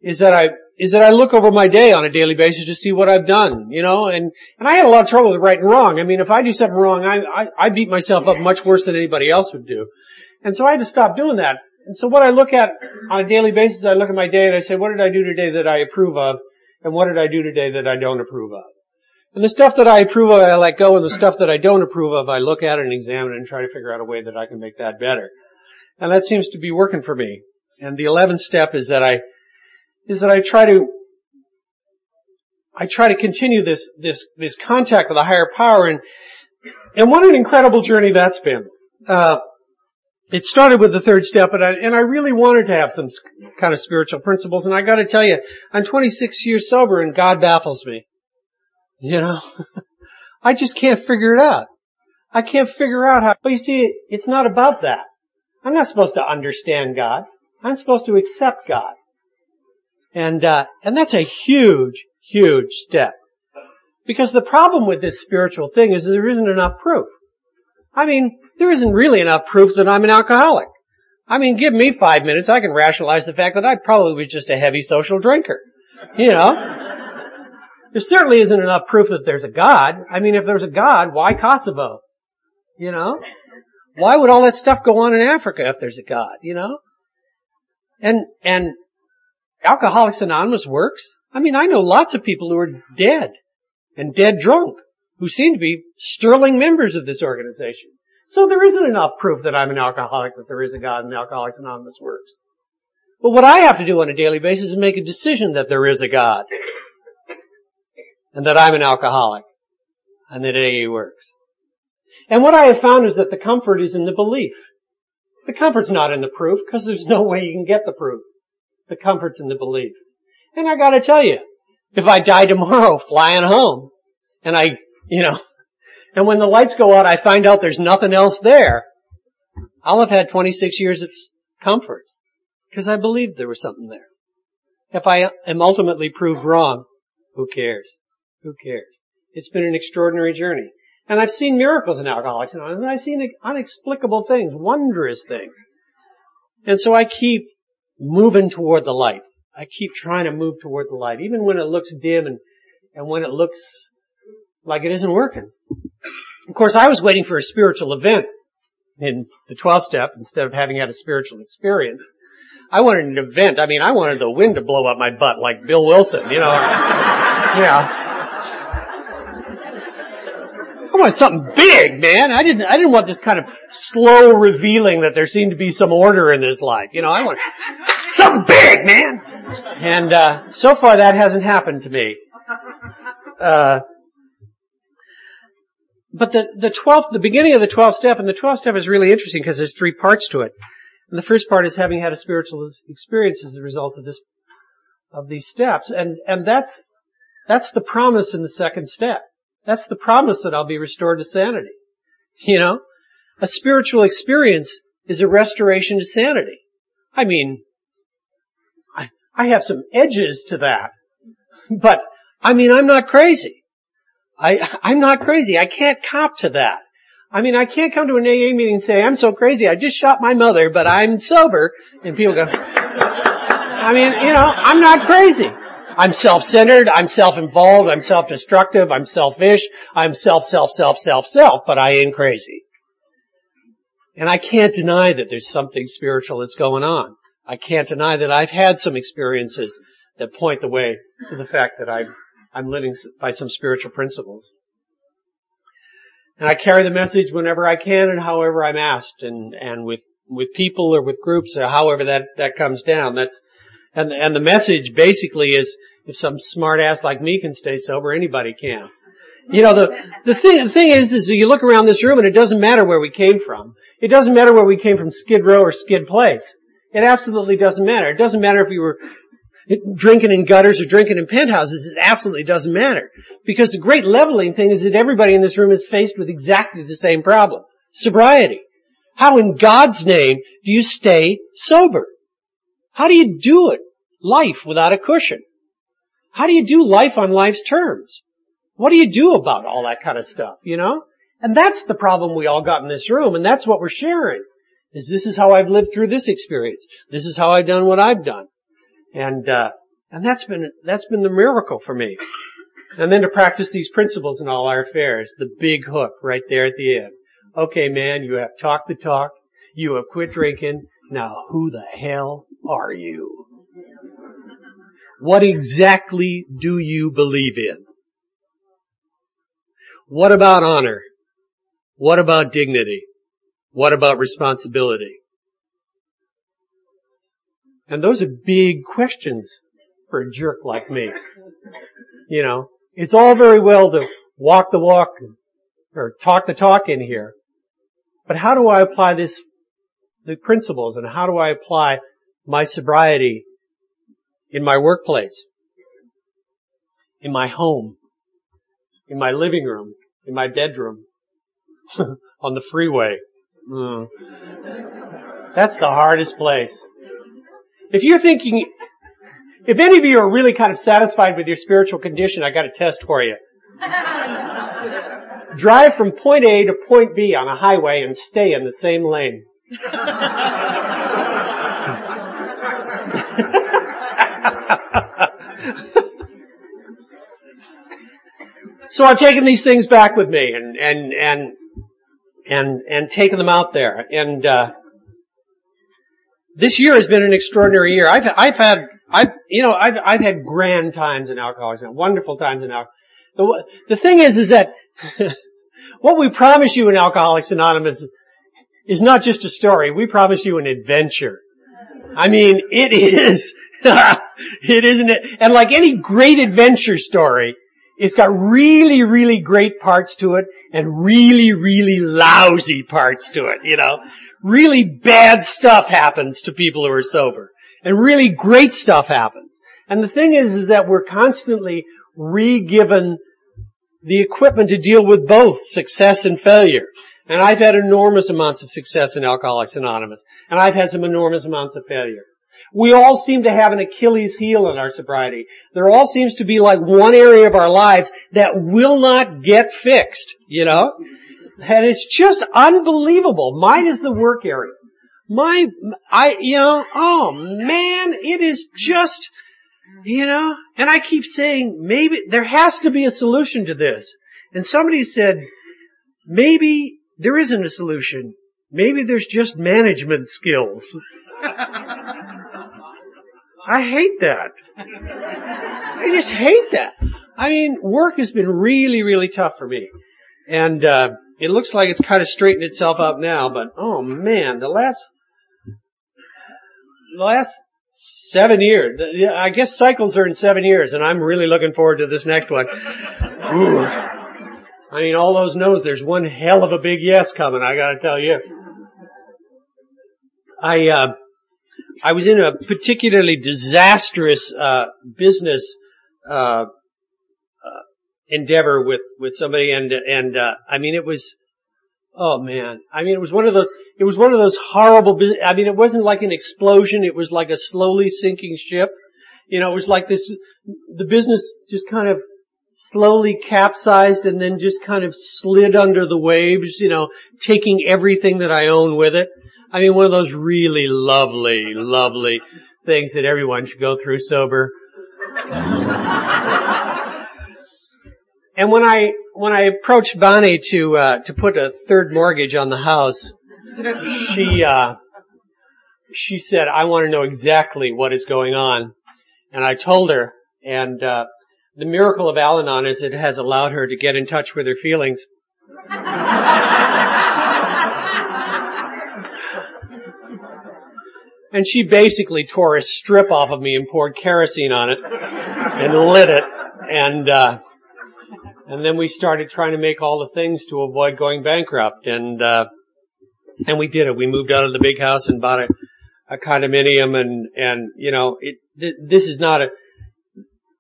is that I, is that I look over my day on a daily basis to see what I've done, you know, and, and I had a lot of trouble with right and wrong. I mean, if I do something wrong, I, I, I beat myself up much worse than anybody else would do. And so I had to stop doing that. And so what I look at on a daily basis, I look at my day and I say, what did I do today that I approve of? And what did I do today that I don't approve of? And the stuff that I approve of, I let go, and the stuff that I don't approve of, I look at and examine and try to figure out a way that I can make that better. And that seems to be working for me. And the eleventh step is that I, is that I try to, I try to continue this, this, this contact with a higher power and, and what an incredible journey that's been. Uh, it started with the third step, and I, and I really wanted to have some kind of spiritual principles, and I gotta tell you, I'm 26 years sober and God baffles me. You know? I just can't figure it out. I can't figure out how, but you see, it's not about that. I'm not supposed to understand God. I'm supposed to accept God. And, uh, and that's a huge, huge step. Because the problem with this spiritual thing is there isn't enough proof. I mean, there isn't really enough proof that I'm an alcoholic. I mean, give me five minutes, I can rationalize the fact that I probably was just a heavy social drinker. You know? There certainly isn't enough proof that there's a God. I mean, if there's a God, why Kosovo? You know? Why would all that stuff go on in Africa if there's a God, you know? And, and Alcoholics Anonymous works. I mean, I know lots of people who are dead and dead drunk who seem to be sterling members of this organization. So there isn't enough proof that I'm an alcoholic that there is a God and Alcoholics Anonymous works. But what I have to do on a daily basis is make a decision that there is a God and that I'm an alcoholic and that AA works. And what I have found is that the comfort is in the belief. The comfort's not in the proof because there's no way you can get the proof. The comfort's in the belief. And I gotta tell you, if I die tomorrow flying home and I, you know, and when the lights go out I find out there's nothing else there, I'll have had 26 years of comfort because I believed there was something there. If I am ultimately proved wrong, who cares? Who cares? It's been an extraordinary journey. And I've seen miracles in Alcoholics and I've seen unexplicable things, wondrous things. And so I keep moving toward the light. I keep trying to move toward the light, even when it looks dim and, and when it looks like it isn't working. Of course, I was waiting for a spiritual event in the 12th step instead of having had a spiritual experience. I wanted an event. I mean, I wanted the wind to blow up my butt like Bill Wilson, you know. yeah. I want something big, man. I didn't, I didn't want this kind of slow revealing that there seemed to be some order in this life. You know, I want something big, man. And, uh, so far that hasn't happened to me. Uh, but the, the 12th, the beginning of the 12th step, and the 12th step is really interesting because there's three parts to it. And the first part is having had a spiritual experience as a result of this, of these steps. And, and that's, that's the promise in the second step. That's the promise that I'll be restored to sanity. You know? A spiritual experience is a restoration to sanity. I mean, I, I have some edges to that. But, I mean, I'm not crazy. I, I'm not crazy. I can't cop to that. I mean, I can't come to an AA meeting and say, I'm so crazy, I just shot my mother, but I'm sober. And people go, I mean, you know, I'm not crazy. I'm self-centered, I'm self-involved, I'm self-destructive, I'm selfish, I'm self, self, self, self, self, but I ain't crazy. And I can't deny that there's something spiritual that's going on. I can't deny that I've had some experiences that point the way to the fact that I'm, I'm living by some spiritual principles. And I carry the message whenever I can and however I'm asked and, and with, with people or with groups or however that, that comes down. That's, and, and the message basically is, if some smart ass like me can stay sober, anybody can. You know, the, the thing, the thing is, is you look around this room and it doesn't matter where we came from. It doesn't matter where we came from, Skid Row or Skid Place. It absolutely doesn't matter. It doesn't matter if you were drinking in gutters or drinking in penthouses. It absolutely doesn't matter. Because the great leveling thing is that everybody in this room is faced with exactly the same problem. Sobriety. How in God's name do you stay sober? How do you do it? Life without a cushion. How do you do life on life's terms? What do you do about all that kind of stuff, you know? And that's the problem we all got in this room, and that's what we're sharing. Is this is how I've lived through this experience. This is how I've done what I've done. And, uh, And that's been, that's been the miracle for me. And then to practice these principles in all our affairs, the big hook right there at the end. Okay man, you have talked the talk, you have quit drinking, now who the hell are you? What exactly do you believe in? What about honor? What about dignity? What about responsibility? And those are big questions for a jerk like me. You know, it's all very well to walk the walk or talk the talk in here. But how do I apply this, the principles and how do I apply my sobriety in my workplace, in my home, in my living room, in my bedroom, on the freeway. Mm. That's the hardest place. If you're thinking, if any of you are really kind of satisfied with your spiritual condition, I got a test for you. Drive from point A to point B on a highway and stay in the same lane. so I've taken these things back with me and, and, and, and, and taken them out there. And, uh, this year has been an extraordinary year. I've, I've had, I've, you know, I've, I've had grand times in Alcoholics wonderful times in Alcoholics. The, the thing is, is that what we promise you in Alcoholics Anonymous is not just a story. We promise you an adventure. I mean, it is, it isn't it? And like any great adventure story, it's got really, really great parts to it and really, really lousy parts to it, you know. Really bad stuff happens to people who are sober. And really great stuff happens. And the thing is, is that we're constantly re-given the equipment to deal with both success and failure. And I've had enormous amounts of success in Alcoholics Anonymous. And I've had some enormous amounts of failure. We all seem to have an Achilles heel in our sobriety. There all seems to be like one area of our lives that will not get fixed, you know? And it's just unbelievable. Mine is the work area. My, I, you know, oh man, it is just, you know, and I keep saying maybe there has to be a solution to this. And somebody said, maybe there isn't a solution. Maybe there's just management skills. I hate that. I just hate that. I mean, work has been really, really tough for me. And, uh, it looks like it's kind of straightened itself up now, but oh man, the last, the last seven years, I guess cycles are in seven years and I'm really looking forward to this next one. Ooh. I mean, all those no's, there's one hell of a big yes coming, I gotta tell you. I, uh, I was in a particularly disastrous uh, business uh, uh, endeavor with with somebody, and and uh, I mean it was, oh man, I mean it was one of those. It was one of those horrible. I mean, it wasn't like an explosion. It was like a slowly sinking ship. You know, it was like this. The business just kind of slowly capsized and then just kind of slid under the waves. You know, taking everything that I own with it. I mean, one of those really lovely, lovely things that everyone should go through sober. and when I when I approached Bonnie to uh, to put a third mortgage on the house, she uh, she said, "I want to know exactly what is going on," and I told her. And uh, the miracle of Al-Anon is it has allowed her to get in touch with her feelings. And she basically tore a strip off of me and poured kerosene on it and lit it. And, uh, and then we started trying to make all the things to avoid going bankrupt. And, uh, and we did it. We moved out of the big house and bought a, a condominium and, and, you know, it, th- this is not a,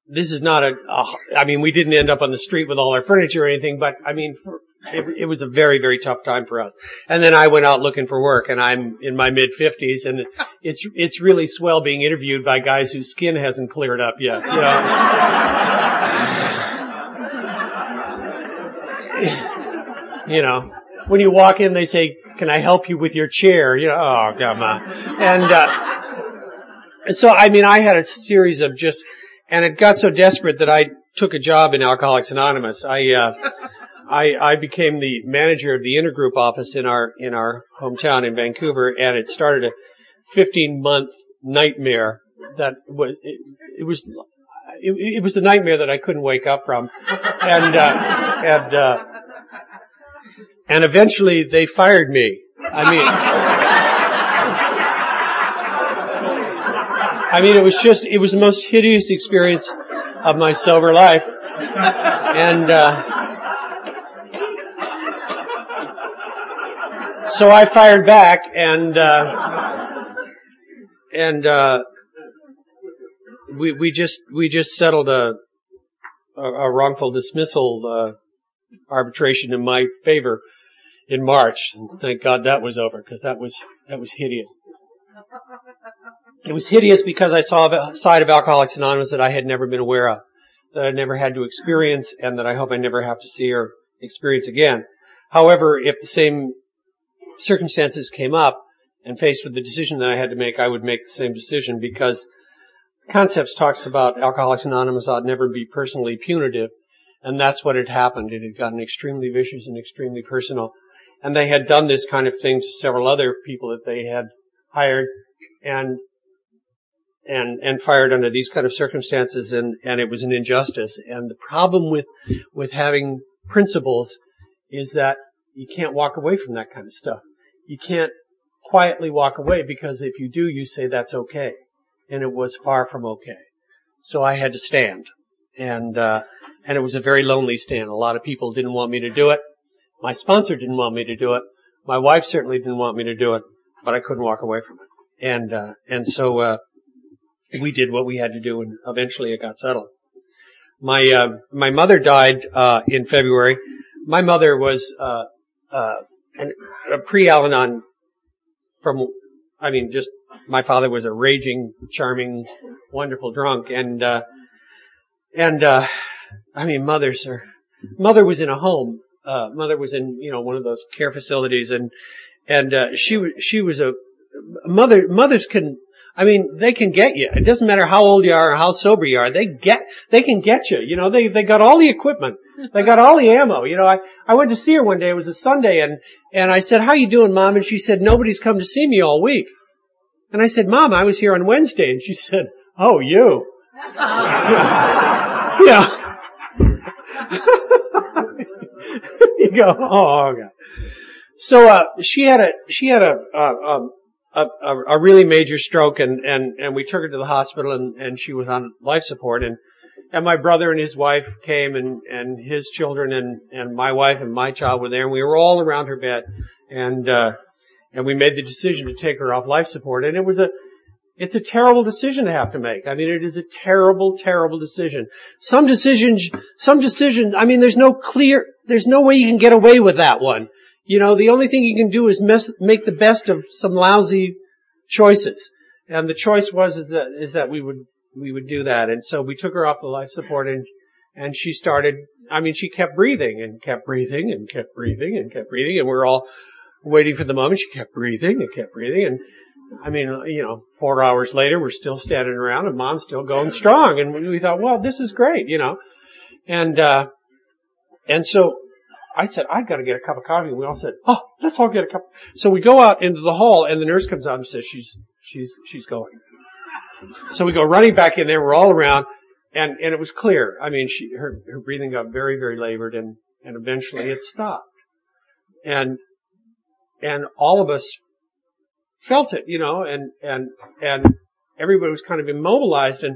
this is not a, a, I mean, we didn't end up on the street with all our furniture or anything, but I mean, for, it, it, was a very, very tough time for us. And then I went out looking for work and I'm in my mid fifties and it's, it's really swell being interviewed by guys whose skin hasn't cleared up yet, you know. you know, when you walk in, they say, can I help you with your chair? You know, oh, come on. And, uh, so, I mean, I had a series of just and it got so desperate that I took a job in Alcoholics Anonymous. I, uh, I, I became the manager of the intergroup office in our, in our hometown in Vancouver and it started a 15 month nightmare that was, it, it was, it, it, was the nightmare that I couldn't wake up from. And, uh, and, uh, and eventually they fired me. I mean, I mean, it was just, it was the most hideous experience of my sober life. And, uh, so I fired back and, uh, and, uh, we, we just, we just settled a, a, a wrongful dismissal, uh, arbitration in my favor in March. And thank God that was over because that was, that was hideous. It was hideous because I saw a side of Alcoholics Anonymous that I had never been aware of, that I never had to experience, and that I hope I never have to see or experience again. However, if the same circumstances came up and faced with the decision that I had to make, I would make the same decision because Concepts talks about Alcoholics Anonymous ought never be personally punitive, and that's what had happened. It had gotten extremely vicious and extremely personal. And they had done this kind of thing to several other people that they had hired and and and fired under these kind of circumstances and and it was an injustice and the problem with with having principles is that you can't walk away from that kind of stuff. You can't quietly walk away because if you do you say that's okay. And it was far from okay. So i had to stand. And uh and it was a very lonely stand. A lot of people didn't want me to do it. My sponsor didn't want me to do it. My wife certainly didn't want me to do it but i couldn't walk away from it. And uh and so uh we did what we had to do and eventually it got settled. My, uh, my mother died, uh, in February. My mother was, uh, uh, an, a pre-Al-Anon from, I mean, just, my father was a raging, charming, wonderful drunk and, uh, and, uh, I mean, mothers are, mother was in a home, uh, mother was in, you know, one of those care facilities and, and, uh, she was, she was a, mother, mothers can, I mean, they can get you. It doesn't matter how old you are or how sober you are. They get, they can get you. You know, they, they got all the equipment. They got all the ammo. You know, I, I went to see her one day. It was a Sunday and, and I said, how you doing, mom? And she said, nobody's come to see me all week. And I said, mom, I was here on Wednesday. And she said, oh, you. yeah. you go, oh, God. So, uh, she had a, she had a, uh, um, a, a, a really major stroke and, and, and we took her to the hospital and, and she was on life support and, and my brother and his wife came and, and his children and, and my wife and my child were there and we were all around her bed and, uh, and we made the decision to take her off life support and it was a, it's a terrible decision to have to make. I mean, it is a terrible, terrible decision. Some decisions, some decisions, I mean, there's no clear, there's no way you can get away with that one. You know, the only thing you can do is mess, make the best of some lousy choices. And the choice was is that is that we would we would do that. And so we took her off the life support and and she started I mean she kept breathing and kept breathing and kept breathing and kept breathing and we are all waiting for the moment. She kept breathing and kept breathing and I mean, you know, four hours later we're still standing around and mom's still going strong and we thought, well, this is great, you know. And uh and so I said, I've gotta get a cup of coffee. And we all said, oh, let's all get a cup. So we go out into the hall and the nurse comes out and says, she's, she's, she's going. So we go running back in there. We're all around and, and it was clear. I mean, she, her, her breathing got very, very labored and, and eventually it stopped. And, and all of us felt it, you know, and, and, and everybody was kind of immobilized and,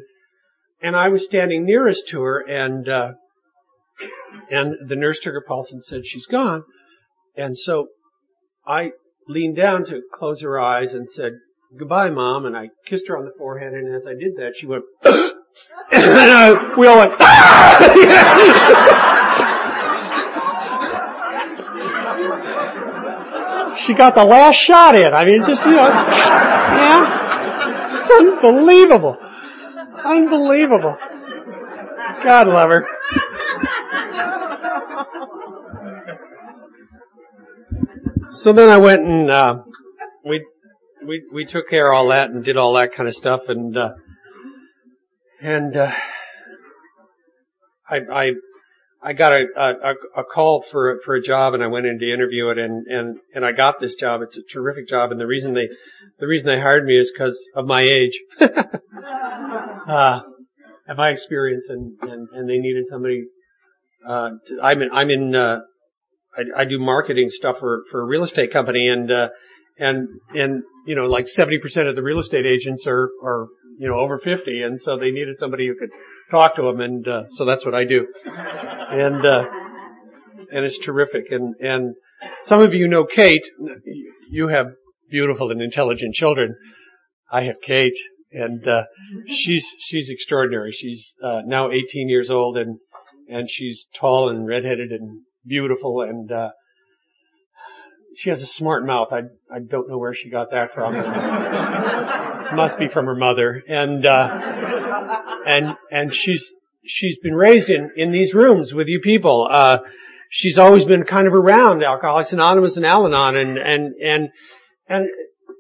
and I was standing nearest to her and, uh, and the nurse took her pulse and said, she's gone. And so I leaned down to close her eyes and said, goodbye, mom. And I kissed her on the forehead. And as I did that, she went, and uh, we all went, she got the last shot in. I mean, just, you know, yeah. Unbelievable. Unbelievable. God love her. So then I went and uh, we we we took care of all that and did all that kind of stuff and uh, and uh, I, I, I got a, a, a call for, for a job and I went in to interview it and, and, and I got this job. It's a terrific job and the reason they, the reason they hired me is because of my age. uh, and my experience and, and, and they needed somebody, uh, I'm in, I'm in, uh, I, I do marketing stuff for, for a real estate company and, uh, and, and, you know, like 70% of the real estate agents are, are, you know, over 50 and so they needed somebody who could talk to them and, uh, so that's what I do. And, uh, and it's terrific and, and some of you know Kate. You have beautiful and intelligent children. I have Kate and, uh, she's, she's extraordinary. She's, uh, now 18 years old and, and she's tall and redheaded and beautiful and, uh, she has a smart mouth. I I don't know where she got that from. Must be from her mother. And uh and and she's she's been raised in in these rooms with you people. Uh she's always been kind of around Alcoholics Anonymous and Al-Anon and and and and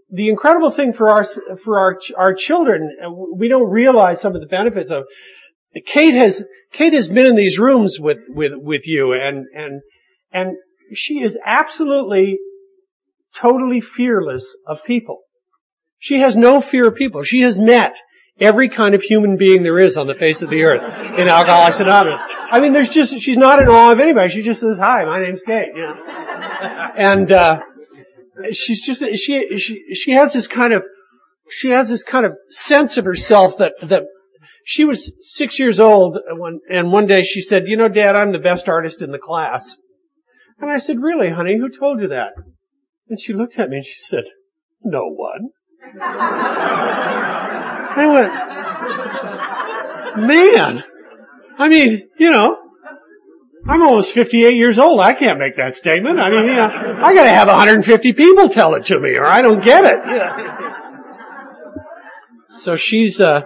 the incredible thing for our for our our children, we don't realize some of the benefits of. Kate has Kate has been in these rooms with with with you, and and and she is absolutely, totally fearless of people. She has no fear of people. She has met every kind of human being there is on the face of the earth in Alcoholics Anonymous. I mean, there's just, she's not in awe of anybody. She just says, hi, my name's Kate, you know. And, uh, she's just, she, she, she has this kind of, she has this kind of sense of herself that, that she was six years old when, and one day she said, you know, dad, I'm the best artist in the class. And I said, really, honey, who told you that? And she looked at me and she said, no one. I went, man, I mean, you know, I'm almost 58 years old. I can't make that statement. I mean, you know, I gotta have 150 people tell it to me or I don't get it. So she's, uh,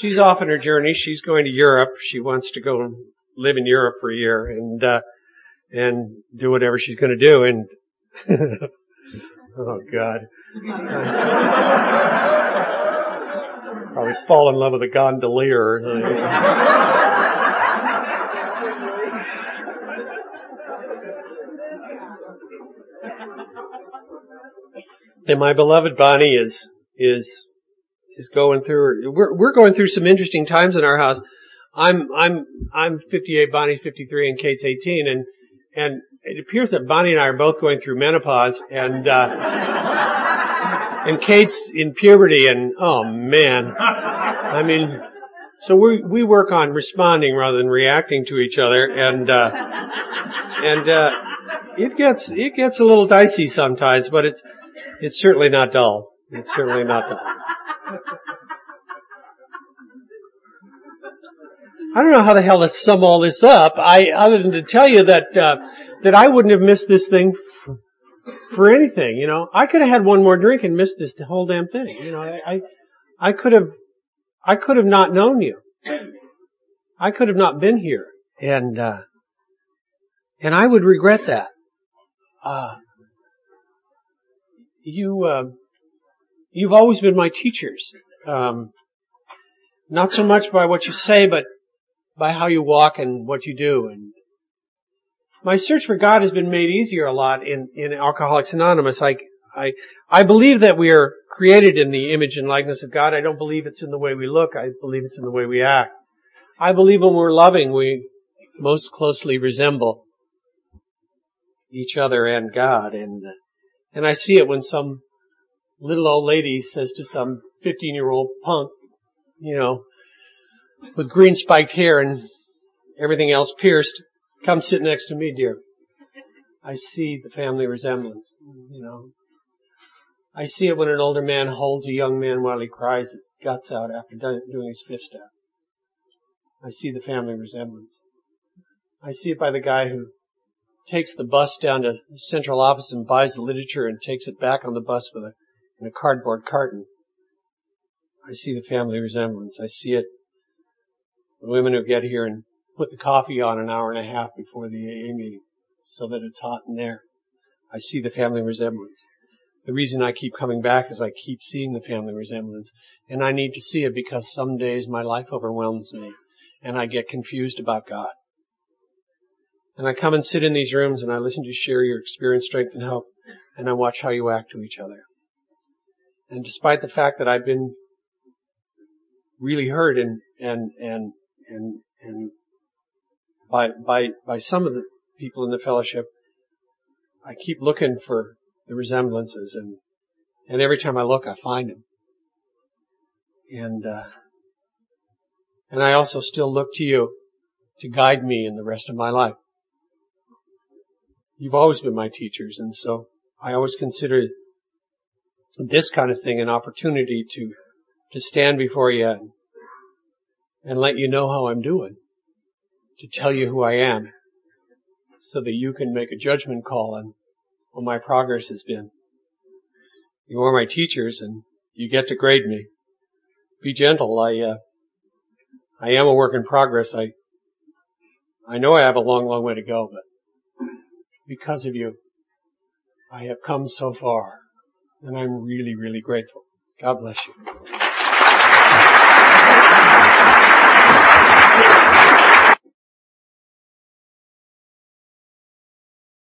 she's off on her journey. She's going to Europe. She wants to go live in Europe for a year and, uh, and do whatever she's going to do. And oh God, probably fall in love with a gondolier. and my beloved Bonnie is is is going through. We're we're going through some interesting times in our house. I'm I'm I'm 58, Bonnie's 53, and Kate's 18, and and it appears that Bonnie and I are both going through menopause and, uh, and Kate's in puberty and, oh man. I mean, so we, we work on responding rather than reacting to each other and, uh, and, uh, it gets, it gets a little dicey sometimes, but it's, it's certainly not dull. It's certainly not dull. I don't know how the hell to sum all this up. I, other than to tell you that, uh, that I wouldn't have missed this thing for, anything, you know. I could have had one more drink and missed this whole damn thing, you know. I, I, I could have, I could have not known you. I could have not been here. And, uh, and I would regret that. Uh, you, uh, you've always been my teachers. Um, not so much by what you say, but by how you walk and what you do. And my search for God has been made easier a lot in, in Alcoholics Anonymous. I, I, I believe that we are created in the image and likeness of God. I don't believe it's in the way we look. I believe it's in the way we act. I believe when we're loving, we most closely resemble each other and God. And, and I see it when some little old lady says to some 15 year old punk, you know, with green spiked hair and everything else pierced, come sit next to me, dear. I see the family resemblance, you know. I see it when an older man holds a young man while he cries his guts out after doing his fifth step. I see the family resemblance. I see it by the guy who takes the bus down to the central office and buys the literature and takes it back on the bus with a, in a cardboard carton. I see the family resemblance. I see it the women who get here and put the coffee on an hour and a half before the AA meeting so that it's hot in there. I see the family resemblance. The reason I keep coming back is I keep seeing the family resemblance and I need to see it because some days my life overwhelms me and I get confused about God. And I come and sit in these rooms and I listen to you share your experience, strength, and help, and I watch how you act to each other. And despite the fact that I've been really hurt and and and and and by by by some of the people in the fellowship, I keep looking for the resemblances, and and every time I look, I find them. And uh, and I also still look to you to guide me in the rest of my life. You've always been my teachers, and so I always consider this kind of thing an opportunity to to stand before you and, and let you know how I'm doing, to tell you who I am, so that you can make a judgment call on what my progress has been. You are my teachers, and you get to grade me. Be gentle. I uh, I am a work in progress. I I know I have a long, long way to go, but because of you, I have come so far, and I'm really, really grateful. God bless you.